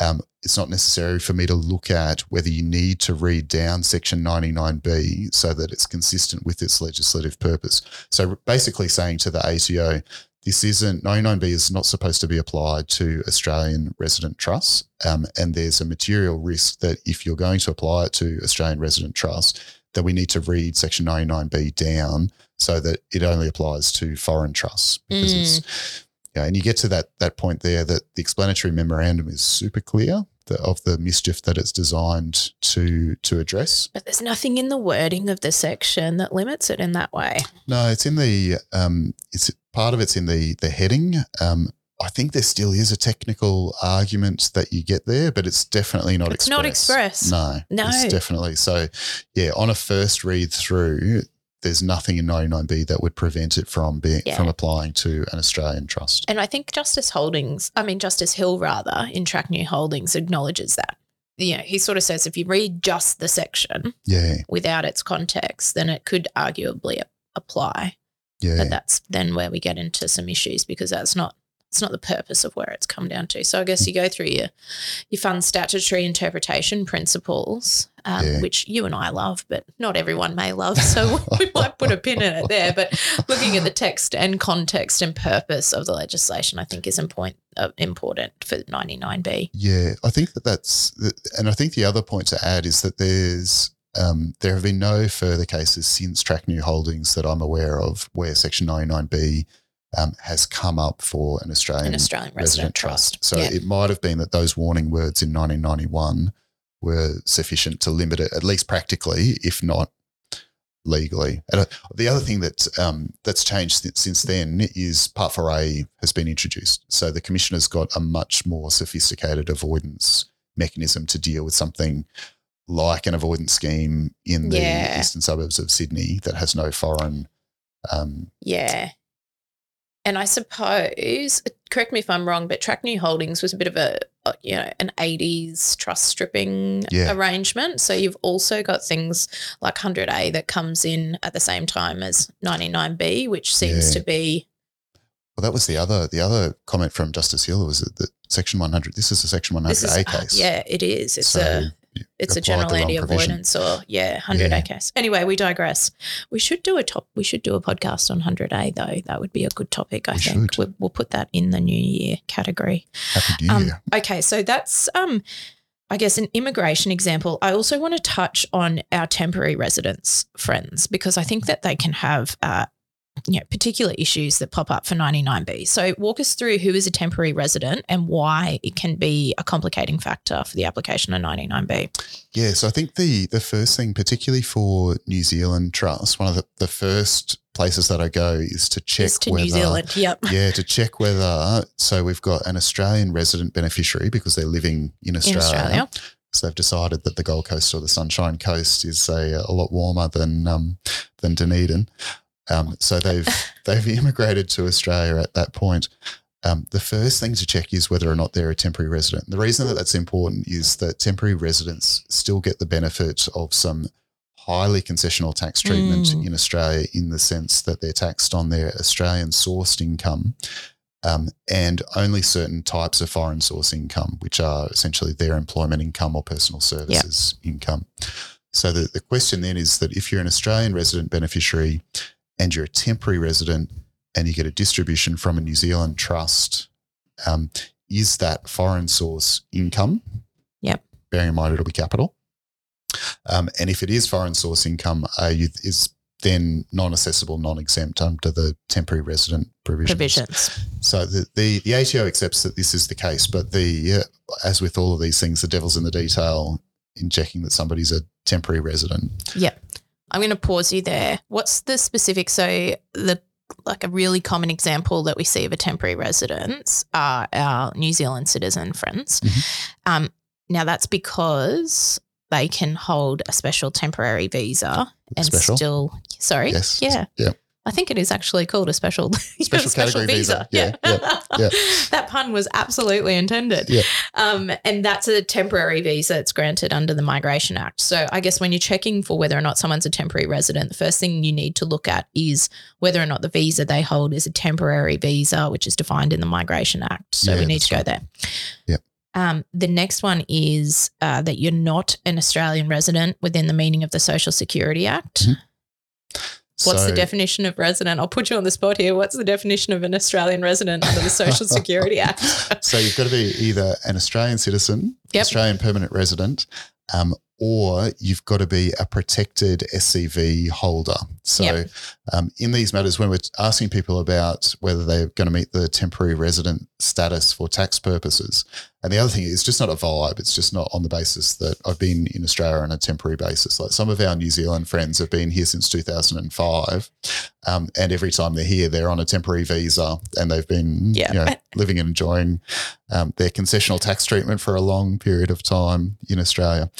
um, it's not necessary for me to look at whether you need to read down Section 99B so that it's consistent with its legislative purpose. So basically saying to the ATO, this isn't 99B is not supposed to be applied to Australian resident trusts, um, and there's a material risk that if you're going to apply it to Australian resident trusts, that we need to read Section 99B down so that it only applies to foreign trusts because it's yeah, and you get to that that point there that the explanatory memorandum is super clear the, of the mischief that it's designed to to address. But there's nothing in the wording of the section that limits it in that way. No, it's in the um, it's part of it's in the the heading. Um, I think there still is a technical argument that you get there, but it's definitely not expressed. It's express. not express. No, No. it's definitely so. Yeah, on a first read through, there's nothing in 99B that would prevent it from being Yeah. from applying to an Australian trust. And I think Justice Holdings, I mean, Justice Hill, rather, in Traknew Holdings, acknowledges that. You know, he sort of says if you read just the section Yeah, without its context, then it could arguably apply. yeah. But that's then where we get into some issues because that's not it's not the purpose of where it's come down to. So I guess you go through your your fund statutory interpretation principles, um, Yeah. which you and I love, but not everyone may love. So we might put a pin in it there. But looking at the text and context and purpose of the legislation, I think is important uh, important for 99B. Yeah, I think that that's, and I think the other point to add is that there's, um, there have been no further cases since Traknew Holdings that I'm aware of where Section 99B um, has come up for an Australian, An Australian resident, trust. So yeah. it might have been that those warning words in 1991 were sufficient to limit it, at least practically, if not legally. And uh, the other thing that um, that's changed since, since then is Part 4A has been introduced. So the commissioner's got a much more sophisticated avoidance mechanism to deal with something like an avoidance scheme in the Yeah. eastern suburbs of Sydney that has no foreign. Um, Yeah. And I suppose, correct me if I'm wrong, but Traknew Holdings was a bit of a, a, you know, an 80s trust stripping Yeah. arrangement. So you've also got things like 100A that comes in at the same time as 99B, which seems Yeah. to be, well, that was the other the other comment from Justice Hill was that, that Section 100. This is a Section 100A is, uh, case. yeah, it is. It's So a, it's a general anti-avoidance or yeah, 100A Yeah. case. Anyway, we digress. We should do a top. We should do a podcast on 100A though. That would be a good topic. I We think should. we, we'll put that in the new year category. Happy New Um, Year. Okay, so that's um I guess an immigration example. I also want to touch on our temporary residence friends because I think that they can have uh you know, particular issues that pop up for 99B. So walk us through who is a temporary resident and why it can be a complicating factor for the application of 99B. Yeah, so I think the the first thing, particularly for New Zealand Trust, one of the, the first places that I go is to check Is to whether New Zealand. Yep. yeah, to check whether so we've got an Australian resident beneficiary because they're living in Australia. In Australia. So they've decided that the Gold Coast or the Sunshine Coast is a, a lot warmer than um, than Dunedin. Um, so they've they've immigrated to Australia at that point. Um, the first thing to check is whether or not they're a temporary resident. The reason that that's important is that temporary residents still get the benefit of some highly concessional tax treatment Mm. in Australia in the sense that they're taxed on their Australian sourced income um, and only certain types of foreign source income, which are essentially their employment income or personal services income. So the, the question then is that if you're an Australian resident beneficiary and you're a temporary resident and you get a distribution from a New Zealand trust, um, is that foreign source income? Yep. Bearing in mind it'll be capital. Um, and if it is foreign source income, are you, is then non-assessable, non-exempt under the temporary resident provisions. Provisions. So the, the the ATO accepts that this is the case, but the uh, as with all of these things, the devil's in the detail in checking that somebody's a temporary resident. Yep. I'm going to pause you there. What's the specific? So the like a really common example that we see of a temporary residence are our New Zealand citizen friends. Mhm. Um, now that's because they can hold a special temporary visa and Special? still. Sorry. Yes. Yeah. Yeah. I think it is actually called a special Special category visa. Yeah, yeah, yeah. that pun was absolutely intended. Yeah. Um, and that's a temporary visa. It's granted under the Migration Act. So I guess when you're checking for whether or not someone's a temporary resident, the first thing you need to look at is whether or not the visa they hold is a temporary visa, which is defined in the Migration Act. So Yeah, we need to go right. there. Yep. Um, the next one is uh, that you're not an Australian resident within the meaning of the Social Security Act. Mhm. What's So- the definition of resident? I'll put you on the spot here. What's the definition of an Australian resident under the Social Security Act? So you've got to be either an Australian citizen, Yep. Australian permanent resident, um, or you've got to be a protected SCV holder. So, Yep. um, in these matters, when we're asking people about whether they're going to meet the temporary resident status for tax purposes, and the other thing is just not a vibe. It's just not on the basis that I've been in Australia on a temporary basis. Like some of our New Zealand friends have been here since 2005, um, and every time they're here, they're on a temporary visa, and they've been Yeah. you know, living and enjoying um, their concessional tax treatment for a long period of time in Australia.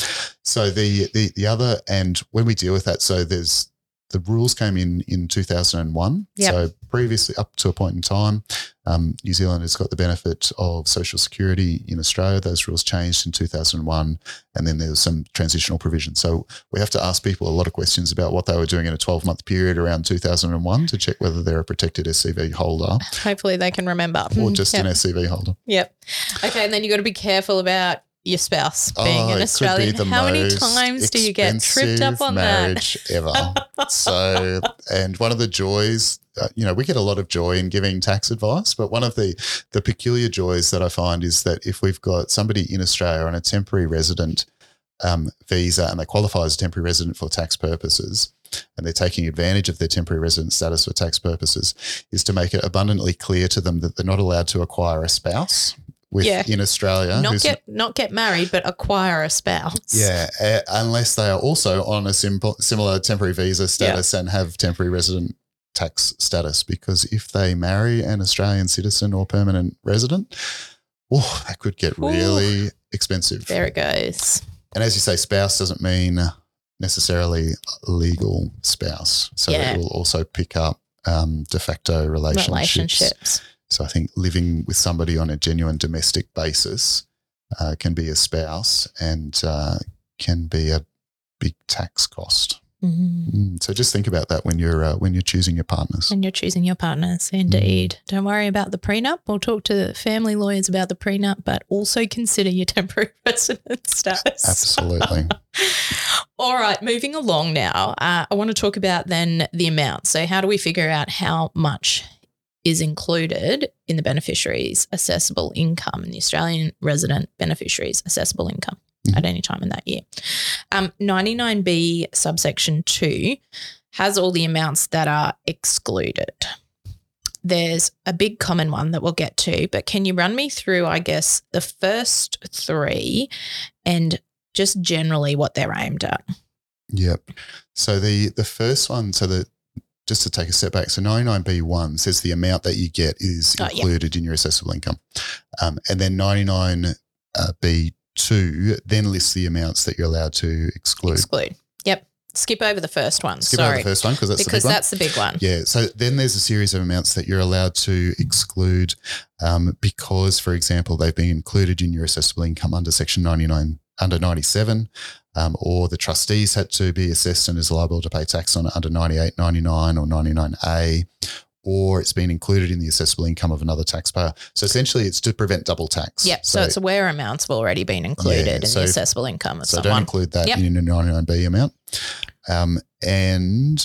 So the, the the other, and when we deal with that, so there's the rules came in in 2001. Yep. So previously, up to a point in time, um, New Zealand has got the benefit of social security in Australia. Those rules changed in 2001, and then there was some transitional provision. So we have to ask people a lot of questions about what they were doing in a 12 month period around 2001 to check whether they're a protected SCV holder Hopefully they can remember. or Mm, just yep. an SCV holder. Yep. Okay, and then you've got to be careful about your spouse being Oh, an be Australian. the How many times do you get tripped up on that? marriage ever? so, and one of the joys, uh, you know, we get a lot of joy in giving tax advice, but one of the the peculiar joys that I find is that if we've got somebody in Australia on a temporary resident um, visa and they qualify as a temporary resident for tax purposes, and they're taking advantage of their temporary resident status for tax purposes, is to make it abundantly clear to them that they're not allowed to acquire a spouse with Yeah. in Australia. not get not get married, but acquire a spouse. yeah, uh, unless they are also on a simple, similar temporary visa status and have temporary resident tax status. Because if they marry an Australian citizen or permanent resident, oh, that could get really expensive. There it goes. And as you say, spouse doesn't mean necessarily legal spouse. So Yeah. it will also pick up um, de facto relationships. Relationships. So I think living with somebody on a genuine domestic basis uh, can be a spouse and uh, can be a big tax cost. Mhm. Mm, so just think about that when you're uh, when you're choosing your partners. When you're choosing your partners, indeed. Don't worry about the prenup. We'll talk to family lawyers about the prenup, but also consider your temporary resident status. Absolutely. All right, moving along now. Uh, I want to talk about then the amount. So, how do we figure out how much is included in the beneficiary's assessable income in the Australian resident beneficiary's assessable income Mhm. at any time in that year? Um, 99B subsection 2 has all the amounts that are excluded. There's a big common one that we'll get to, but can you run me through, I guess, the first three and just generally what they're aimed at? Yep. So the the first one, so the just to take a step back, so 99B1 says the amount that you get is Oh, yeah. included in your assessable income. Um, and then 99B2 then lists the amounts that you're allowed to exclude. Exclude. Yep. Skip over the first one. Skip Sorry. over the first one because that's because the big one. that's the big one. Yeah. So then there's a series of amounts that you're allowed to exclude um, because, for example, they've been included in your assessable income under Section 99, under 97, um, or the trustees had to be assessed and is liable to pay tax on it under 98, 99, or 99A, or it's been included in the assessable income of another taxpayer. So essentially, it's to prevent double tax. Yep. So, it's where amounts have already been included Yeah, in so- the assessable income of So don't include that Yep. in your 99B amount. Um, and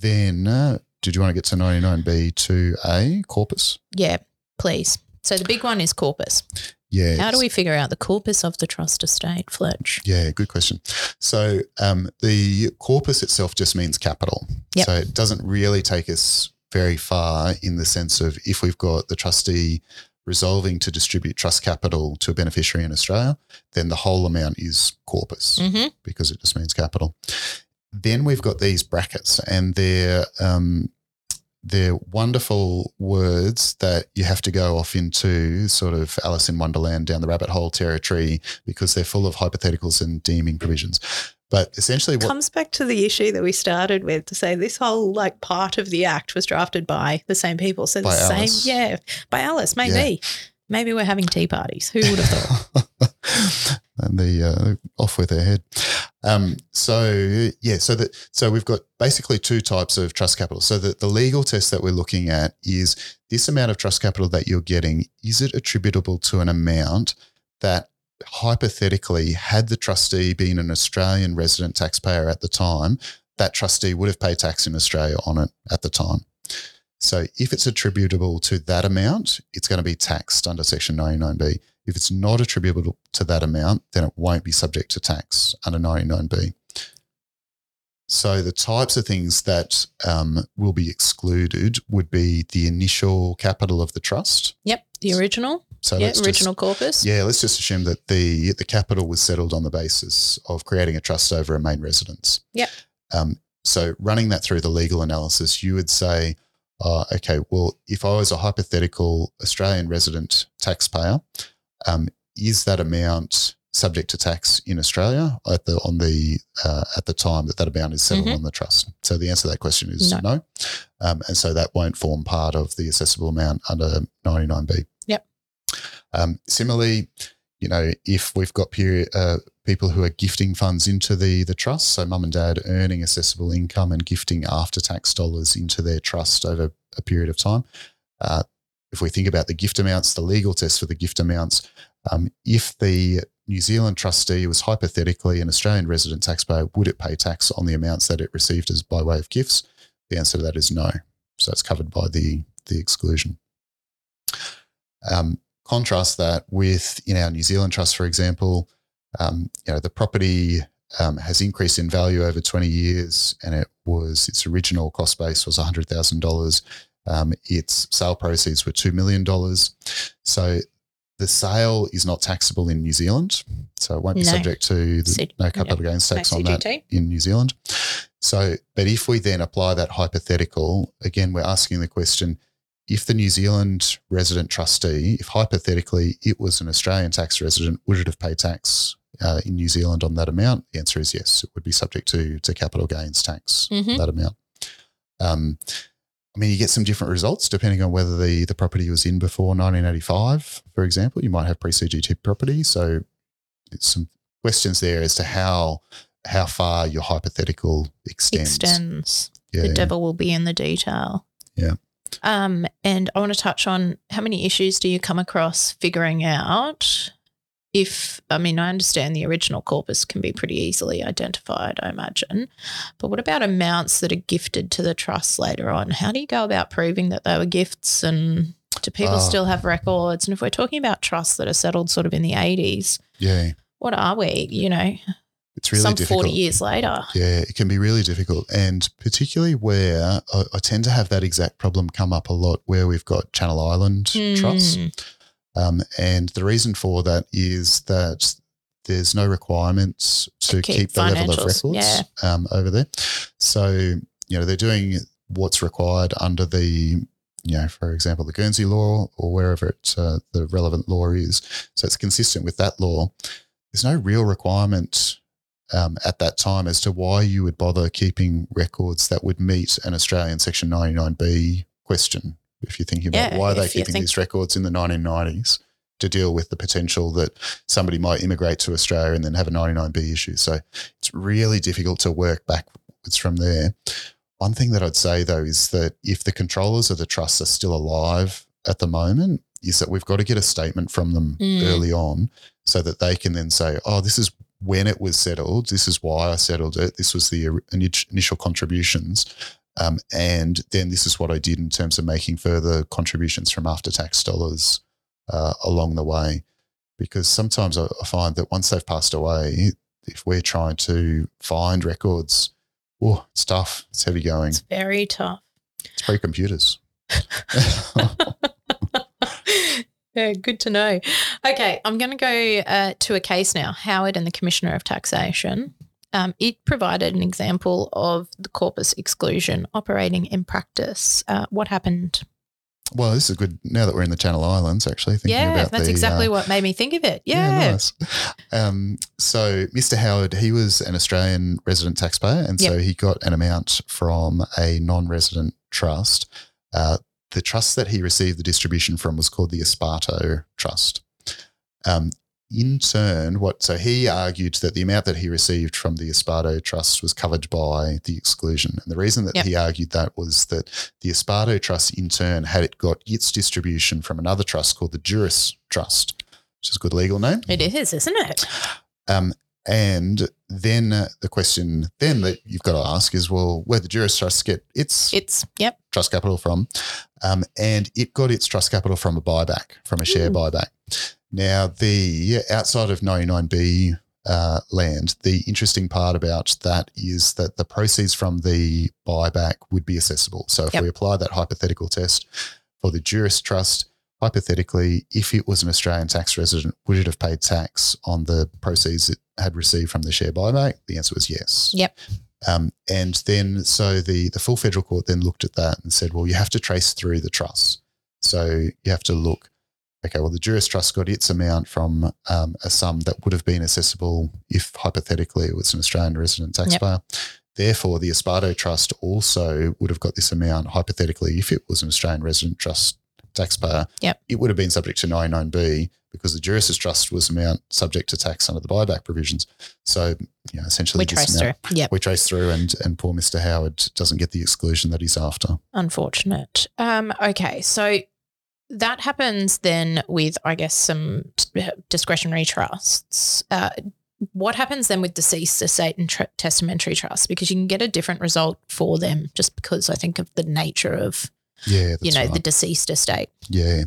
then, uh, did you want to get to 99B2A corpus? yeah, please. So the big one is corpus. Yeah. How do we figure out the corpus of the trust estate, Fletch? Yeah, good question. So um, the corpus itself just means capital. Yep. So it doesn't really take us very far in the sense of if we've got the trustee resolving to distribute trust capital to a beneficiary in Australia, then the whole amount is corpus Mm-hmm. because it just means capital. Then we've got these brackets, and they're um, they're wonderful words that you have to go off into sort of Alice in Wonderland down the rabbit hole territory because they're full of hypotheticals and deeming provisions. But essentially, what Comes back to the issue that we started with to say this whole like part of the act was drafted by the same people. So the same, Alice. yeah, by Alice, maybe. Maybe we're having tea parties. Who would have thought? and the uh, off with their head. Um, so yeah, so that so we've got basically two types of trust capital. So the, the legal test that we're looking at is this amount of trust capital that you're getting, is it attributable to an amount that hypothetically, had the trustee been an Australian resident taxpayer at the time, that trustee would have paid tax in Australia on it at the time. So if it's attributable to that amount, it's going to be taxed under Section 99B. If it's not attributable to that amount, then it won't be subject to tax under 99B. So the types of things that um, will be excluded would be the initial capital of the trust. Yep, the original. So yeah, let's just- original corpus. yeah, let's just assume that the the capital was settled on the basis of creating a trust over a main residence. Yep. Um, so running that through the legal analysis, you would say, uh, okay, well, if I was a hypothetical Australian resident taxpayer, um, is that amount subject to tax in Australia at the on the uh, at the time that that amount is settled Mhm. on the trust? So the answer to that question is No. no, Um, and so that won't form part of the assessable amount under ninety nine B. Yep. Um, similarly, you know, if we've got period, uh, people who are gifting funds into the the trust, so mum and dad earning assessable income and gifting after tax dollars into their trust over a period of time. Uh, if we think about the gift amounts, the legal test for the gift amounts, um, if the New Zealand trustee was hypothetically an Australian resident taxpayer, would it pay tax on the amounts that it received as by way of gifts? The answer to that is no. So it's covered by the the exclusion. Um, contrast that with in our New Zealand trust, for example, um, you know the property um, has increased in value over 20 years, and it was its original cost base was $100,000. Um, its sale proceeds were $2 million. So the sale is not taxable in New Zealand. So it won't be No. subject to the, C- no capital gains No tax on that in New Zealand. So, but if we then apply that hypothetical, again, we're asking the question if the New Zealand resident trustee, if hypothetically it was an Australian tax resident, would it have paid tax uh, in New Zealand on that amount? The answer is yes. It would be subject to, to capital gains tax, Mhm. that amount. Um, I mean, you get some different results depending on whether the, the property was in before 1985, for example. You might have pre CGT property. So, it's some questions there as to how how far your hypothetical extends. Extends. Yeah, the devil will be in the detail. Yeah. Um, and I want to touch on how many issues do you come across figuring out if I mean I understand the original corpus can be pretty easily identified, I imagine. But what about amounts that are gifted to the trust later on? How do you go about proving that they were gifts and do people Oh. still have records? And if we're talking about trusts that are settled sort of in the 80s, yeah. what are we? You know, It's really some difficult. 40 years later. Yeah, it can be really difficult. And particularly where I, I tend to have that exact problem come up a lot where we've got Channel Island hmm. trusts. Um, and the reason for that is that there's no requirements to, keep keep, the level of records um, over there. So, you know, they're doing what's required under the, you know, for example, the Guernsey law or wherever it, uh, the relevant law is. So it's consistent with that law. There's no real requirement um, at that time as to why you would bother keeping records that would meet an Australian Section 99B question. If you're thinking about Yeah, why are they keeping think- these records in the 1990s to deal with the potential that somebody might immigrate to Australia and then have a 99B issue. So it's really difficult to work backwards from there. One thing that I'd say though is that if the controllers of the trusts are still alive at the moment, is that we've got to get a statement from them Mm. early on so that they can then say, oh, this is when it was settled. This is why I settled it. This was the initial contributions. Um, and then this is what I did in terms of making further contributions from after tax dollars uh, along the way. Because sometimes I, I find that once they've passed away, if we're trying to find records, oh, it's tough. It's heavy going. It's very tough. It's pre computers. yeah, good to know. Okay, I'm going to go uh, to a case now. Howard and the Commissioner of Taxation. Um, it provided an example of the corpus exclusion operating in practice. Uh, what happened? well, this is good now that we're in the Channel Islands, actually. Thinking yeah, about that's the, exactly uh, what made me think of it. Yeah. nice. Um, so, Mr. Howard, he was an Australian resident taxpayer, and so he got an amount from a non-resident trust. Uh, the trust that he received the distribution from was called the Esparto Trust. Um, in turn, what so he argued that the amount that he received from the Esparto Trust was covered by the exclusion, and the reason that Yep. he argued that was that the Esparto Trust, in turn, had it got its distribution from another trust called the Juris Trust, which is a good legal name. It is, isn't it? Um, and then uh, the question then that you've got to ask is, well, where the Juris Trust get its It's, yep. trust capital from? Um, and it got its trust capital from a buyback, from a share Hmm. buyback. Now, the outside of 99B uh, land, the interesting part about that is that the proceeds from the buyback would be accessible. So if Yep. we apply that hypothetical test for the Juris Trust, hypothetically, if it was an Australian tax resident, would it have paid tax on the proceeds it had received from the share buyback? The answer was yes. Yep. Um, and then, so the, the full federal court then looked at that and said, well, you have to trace through the trusts. So you have to look, okay, well, the Juris Trust got its amount from um, a sum that would have been accessible if hypothetically it was an Australian resident taxpayer. Therefore, the Esparto Trust also would have got this amount hypothetically if it was an Australian resident trust taxpayer. Yep. It would have been subject to 99B because the Juris Trust was amount subject to tax under the buyback provisions. So, you know, essentially We amount- through. Yep. we trace through and and poor Mr. Howard doesn't get the exclusion that he's after. Unfortunate. Um, okay, so that happens then with, I guess, some discretionary trusts. Uh, what happens then with deceased estate and tr- testamentary trusts? Because you can get a different result for them just because I think of the nature of, Yeah, you know, right. the deceased estate. yeah.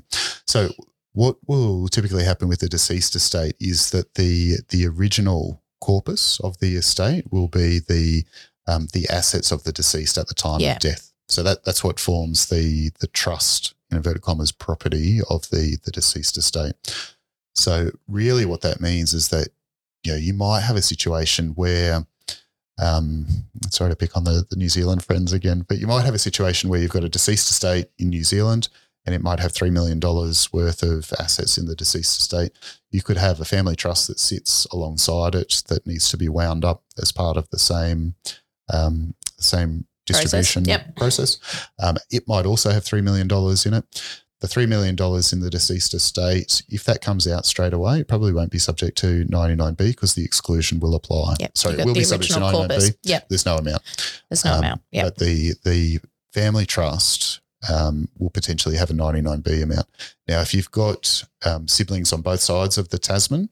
So what will typically happen with the deceased estate is that the the original corpus of the estate will be the um, the assets of the deceased at the time Yeah. of death. So that that's what forms the the trust inverted commas property of the the deceased estate. So really, what that means is that you know you might have a situation where um, sorry to pick on the, the New Zealand friends again, but you might have a situation where you've got a deceased estate in New Zealand and it might have $3 million worth of assets in the deceased estate. You could have a family trust that sits alongside it that needs to be wound up as part of the same, um, same Process, distribution yep. process. Um, it might also have $3 million in it. The $3 million in the deceased estate, if that comes out straight away, it probably won't be subject to 99B because the exclusion will apply. Yep. Sorry, it will be subject to 99B. corpus. Yep. There's no amount. There's no Um, amount. Yep. But the the family trust um, will potentially have a 99B amount. Now, if you've got um, siblings on both sides of the Tasman,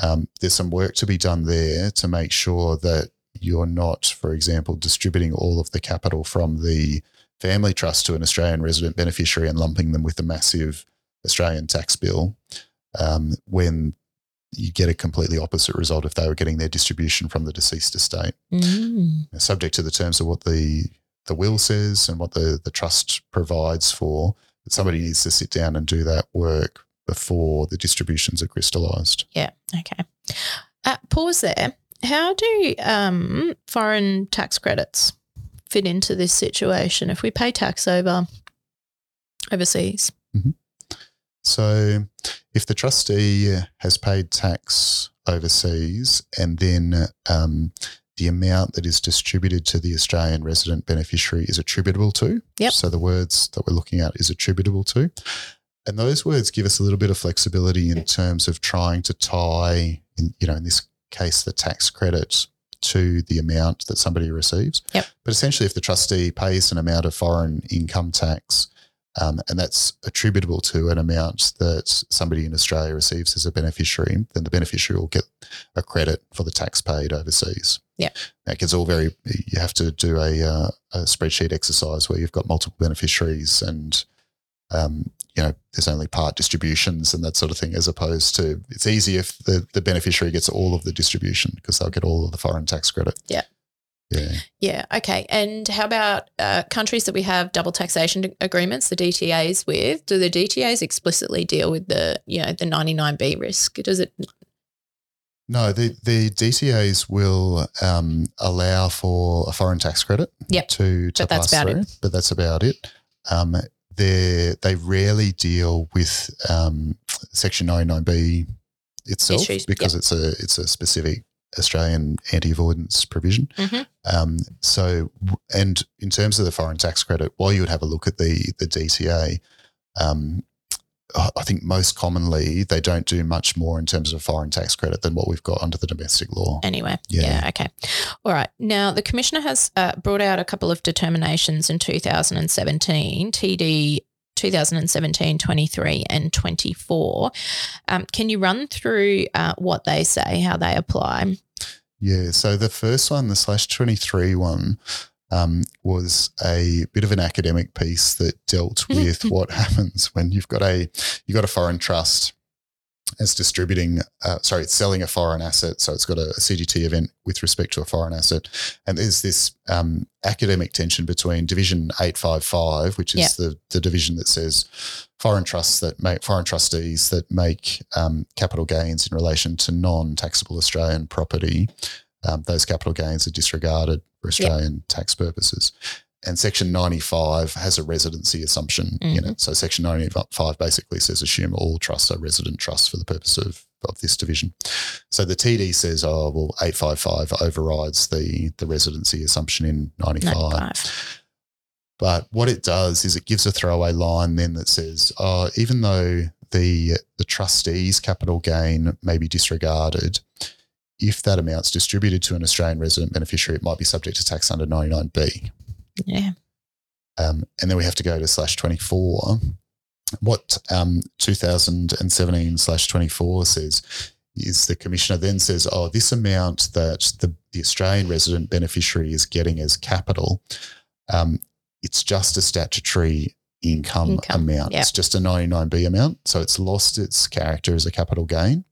um, there's some work to be done there to make sure that you're not, for example, distributing all of the capital from the family trust to an Australian resident beneficiary and lumping them with a massive Australian tax bill um, when you get a completely opposite result if they were getting their distribution from the deceased estate. Mm. Now, subject to the terms of what the the will says and what the the trust provides for. But somebody needs to sit down and do that work before the distributions are crystallised. Yeah. Okay. Uh, pause there. How do um, foreign tax credits fit into this situation if we pay tax over overseas? So, if the trustee has paid tax overseas and then um, the amount that is distributed to the Australian resident beneficiary is attributable to, Yep. so the words that we're looking at is attributable to, and those words give us a little bit of flexibility in terms of trying to tie, in, you know, in this case, the tax credit to the amount that somebody receives. Yep. But essentially, if the trustee pays an amount of foreign income tax um, and that's attributable to an amount that somebody in Australia receives as a beneficiary, then the beneficiary will get a credit for the tax paid overseas. Yeah. It gets all very, you have to do a, uh, a spreadsheet exercise where you've got multiple beneficiaries and, um, you know, there's only part distributions and that sort of thing, as opposed to it's easy if the, the beneficiary gets all of the distribution because they'll get all of the foreign tax credit. Yeah. Yeah. Yeah. Okay. And how about uh, countries that we have double taxation agreements, the DTAs with? Do the DTAs explicitly deal with the you know the ninety nine B risk? Does it? No, the, the DTAs will um, allow for a foreign tax credit Yep. to, to But that's pass about through, but that's about it. Um, they they rarely deal with um, Section 99B itself Issues, because it's a it's a specific Australian anti avoidance provision. Mhm. Um, so, and in terms of the foreign tax credit, while you would have a look at the the DTA, um, I think most commonly they don't do much more in terms of foreign tax credit than what we've got under the domestic law. Anyway, Yeah. yeah. okay. All right. Now, the Commissioner has uh, brought out a couple of determinations in 2017, TD 2017, 23, and 24. Um, can you run through uh, what they say, how they apply? Yeah. So the first one, the slash 23 one, um, was a bit of an academic piece that dealt with what happens when you've got a you've got a foreign trust as distributing, uh, sorry, it's selling a foreign asset. So it's got a, a CGT event with respect to a foreign asset. And there's this um, academic tension between Division 855, which is Yeah. the, the division that says foreign trusts that make foreign trustees that make um, capital gains in relation to non-taxable Australian property. Um, those capital gains are disregarded for Australian tax purposes. And Section 95 has a residency assumption in mm-hmm. it. So Section 95 basically says assume all trusts are resident trusts for the purpose of, of this division. So the TD says, oh, well, 855 overrides the, the residency assumption in 95. 95. But what it does is it gives a throwaway line then that says, oh, even though the the trustee's capital gain may be disregarded, if that amount's distributed to an Australian resident beneficiary, it might be subject to tax under 99B. Yeah. Um, and then we have to go to slash 24. What um, 2017 slash 24 says is the commissioner then says, oh, this amount that the, the Australian resident beneficiary is getting as capital, um, it's just a statutory income, Income, amount. yeah. It's just a 99B amount. So it's lost its character as a capital gain.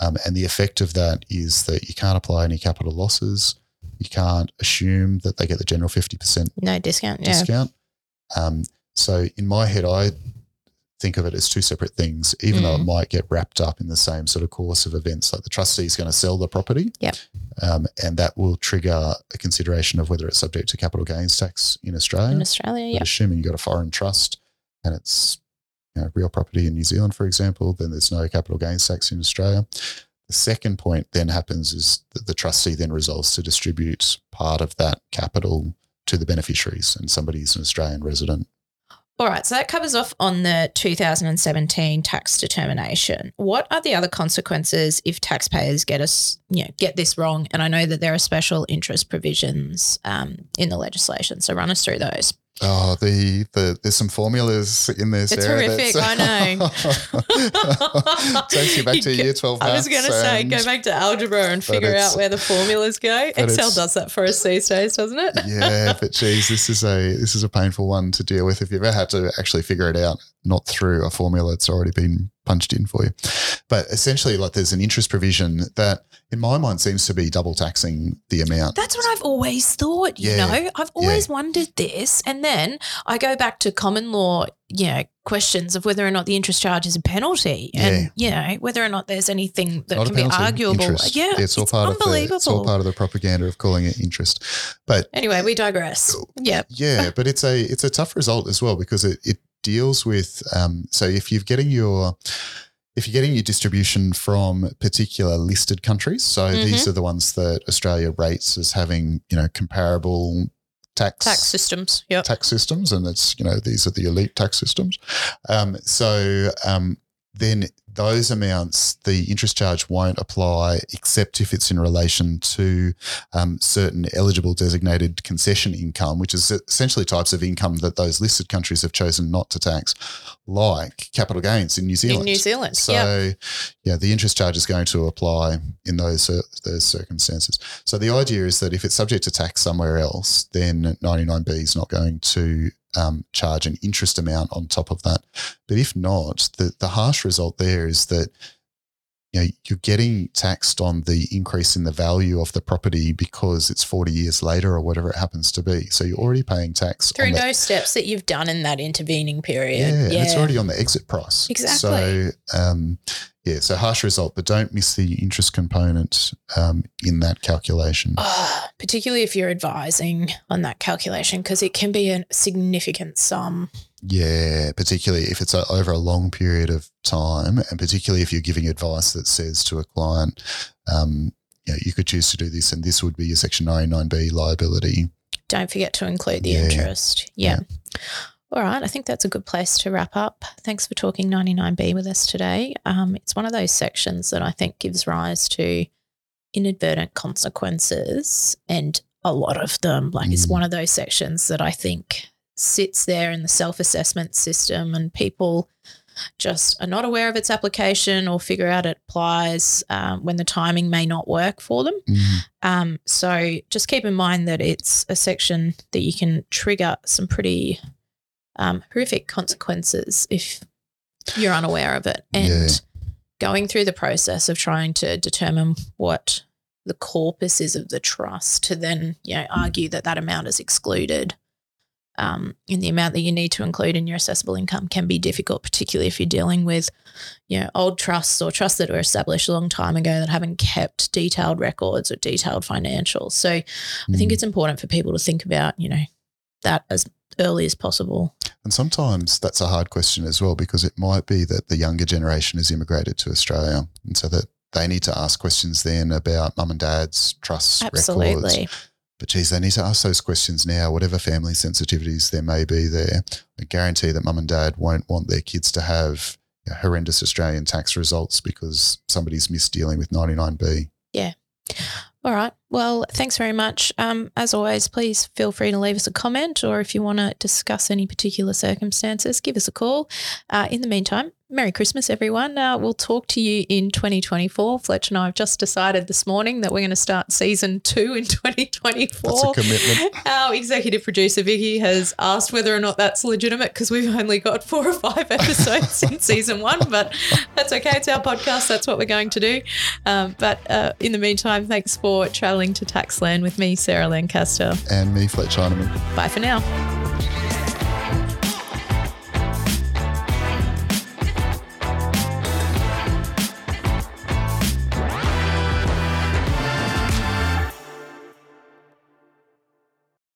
Um, and the effect of that is that you can't apply any capital losses. You can't assume that they get the general 50% No discount. Yeah. discount. Um, so in my head, I think of it as two separate things, even though it Mm. might get wrapped up in the same sort of course of events. Like the trustee is going to sell the property, Yep. um, and that will trigger a consideration of whether it's subject to capital gains tax in Australia. In Australia. Yeah. assuming you've got a foreign trust and it's you know, real property in New Zealand, for example, then there's no capital gains tax in Australia. The second point then happens is that the trustee then resolves to distribute part of that capital to the beneficiaries, and somebody's an Australian resident. All right, so that covers off on the 2017 tax determination. What are the other consequences if taxpayers get us, you know, get this wrong? And I know that there are special interest provisions um, in the legislation, so run us through those. Oh, the, the there's some formulas in there. It's Sarah, horrific, that's- Takes you back to You year twelve. I was going to say, go back to algebra and figure out where the formulas go. Excel does that for us these days, doesn't it? yeah, but geez, this is a this is a painful one to deal with. If you've ever had to actually figure it out, not through a formula that's already been punched in for you. But essentially, like there's an interest provision that, in my mind, seems to be double taxing the amount. That's what I've always thought, you Yeah. know. I've always wondered this. And then I go back to common law, you know, questions of whether or not the interest charge is a penalty and, you know, whether or not there's anything that Not can be arguable. interest. Yeah. it's all part of the it's all part of the propaganda of calling it interest. But anyway, we digress. Yeah. yeah, but it's a it's a tough result as well because it, it deals with um, so if you're getting your if you're getting your distribution from particular listed countries, so Mm-hmm. these are the ones that Australia rates as having you know comparable tax Tax systems. Yep. tax systems, and it's you know these are the elite tax systems. Um, so um, then those amounts, the interest charge won't apply except if it's in relation to um, certain eligible designated concession income, which is essentially types of income that those listed countries have chosen not to tax, like capital gains in New Zealand. In New Zealand. So, yeah. yeah, the interest charge is going to apply in those cir- those circumstances. So the idea is that if it's subject to tax somewhere else, then 99B is not going to um, charge an interest amount on top of that. But if not, the the harsh result there is that you know you're getting taxed on the increase in the value of the property because it's 40 years later or whatever it happens to be. So you're already paying tax Through no steps that you've done in that intervening period. yeah, Yeah. and it's already on the exit price. Exactly. So, um, yeah, so harsh result, but don't miss the interest component um, in that calculation. Ah, particularly if you're advising on that calculation, because it can be a significant sum. Yeah, particularly if it's a, over a long period of time, and particularly if you're giving advice that says to a client, um, you know, you could choose to do this, and this would be your Section 99B liability. Don't forget to include the Yeah. interest. Yeah. All right. I think that's a good place to wrap up. Thanks for talking 99B with us today. Um, it's one of those sections that I think gives rise to inadvertent consequences, and a lot of them. Like, it's Mm. one of those sections that I think sits there in the self assessment system, and people just are not aware of its application or figure out it applies um, when the timing may not work for them. Mm, Um, so just keep in mind that it's a section that you can trigger some pretty um, horrific consequences if you're unaware of it. And Yeah. going through the process of trying to determine what the corpus is of the trust to then, you know, argue that that amount is excluded um, in the amount that you need to include in your assessable income can be difficult, particularly if you're dealing with, you know, old trusts or trusts that were established a long time ago that haven't kept detailed records or detailed financials. So I think mm. it's important for people to think about, you know, that as early as possible. And sometimes that's a hard question as well because it might be that the younger generation has immigrated to Australia, and so that they need to ask questions then about mum and dad's trust records. Absolutely. But geez, they need to ask those questions now, whatever family sensitivities there may be there. I guarantee that mum and dad won't want their kids to have horrendous Australian tax results because somebody's missed dealing with 99B. All right. Well, thanks very much. Um, as always, please feel free to leave us a comment or if you want to discuss any particular circumstances, give us a call. Uh, in the meantime, Merry Christmas, everyone. Uh, we'll talk to you in 2024. Fletch and I have just decided this morning that we're going to start season two in 2024. That's a commitment. Our executive producer, Vicky, has asked whether or not that's legitimate because we've only got four or five episodes in season one, but that's okay. It's our podcast. That's what we're going to do. Um, but uh, in the meantime, thanks for traveling to Taxland with me, Sarah Lancaster. And me, Fletch Heinemann. Bye for now.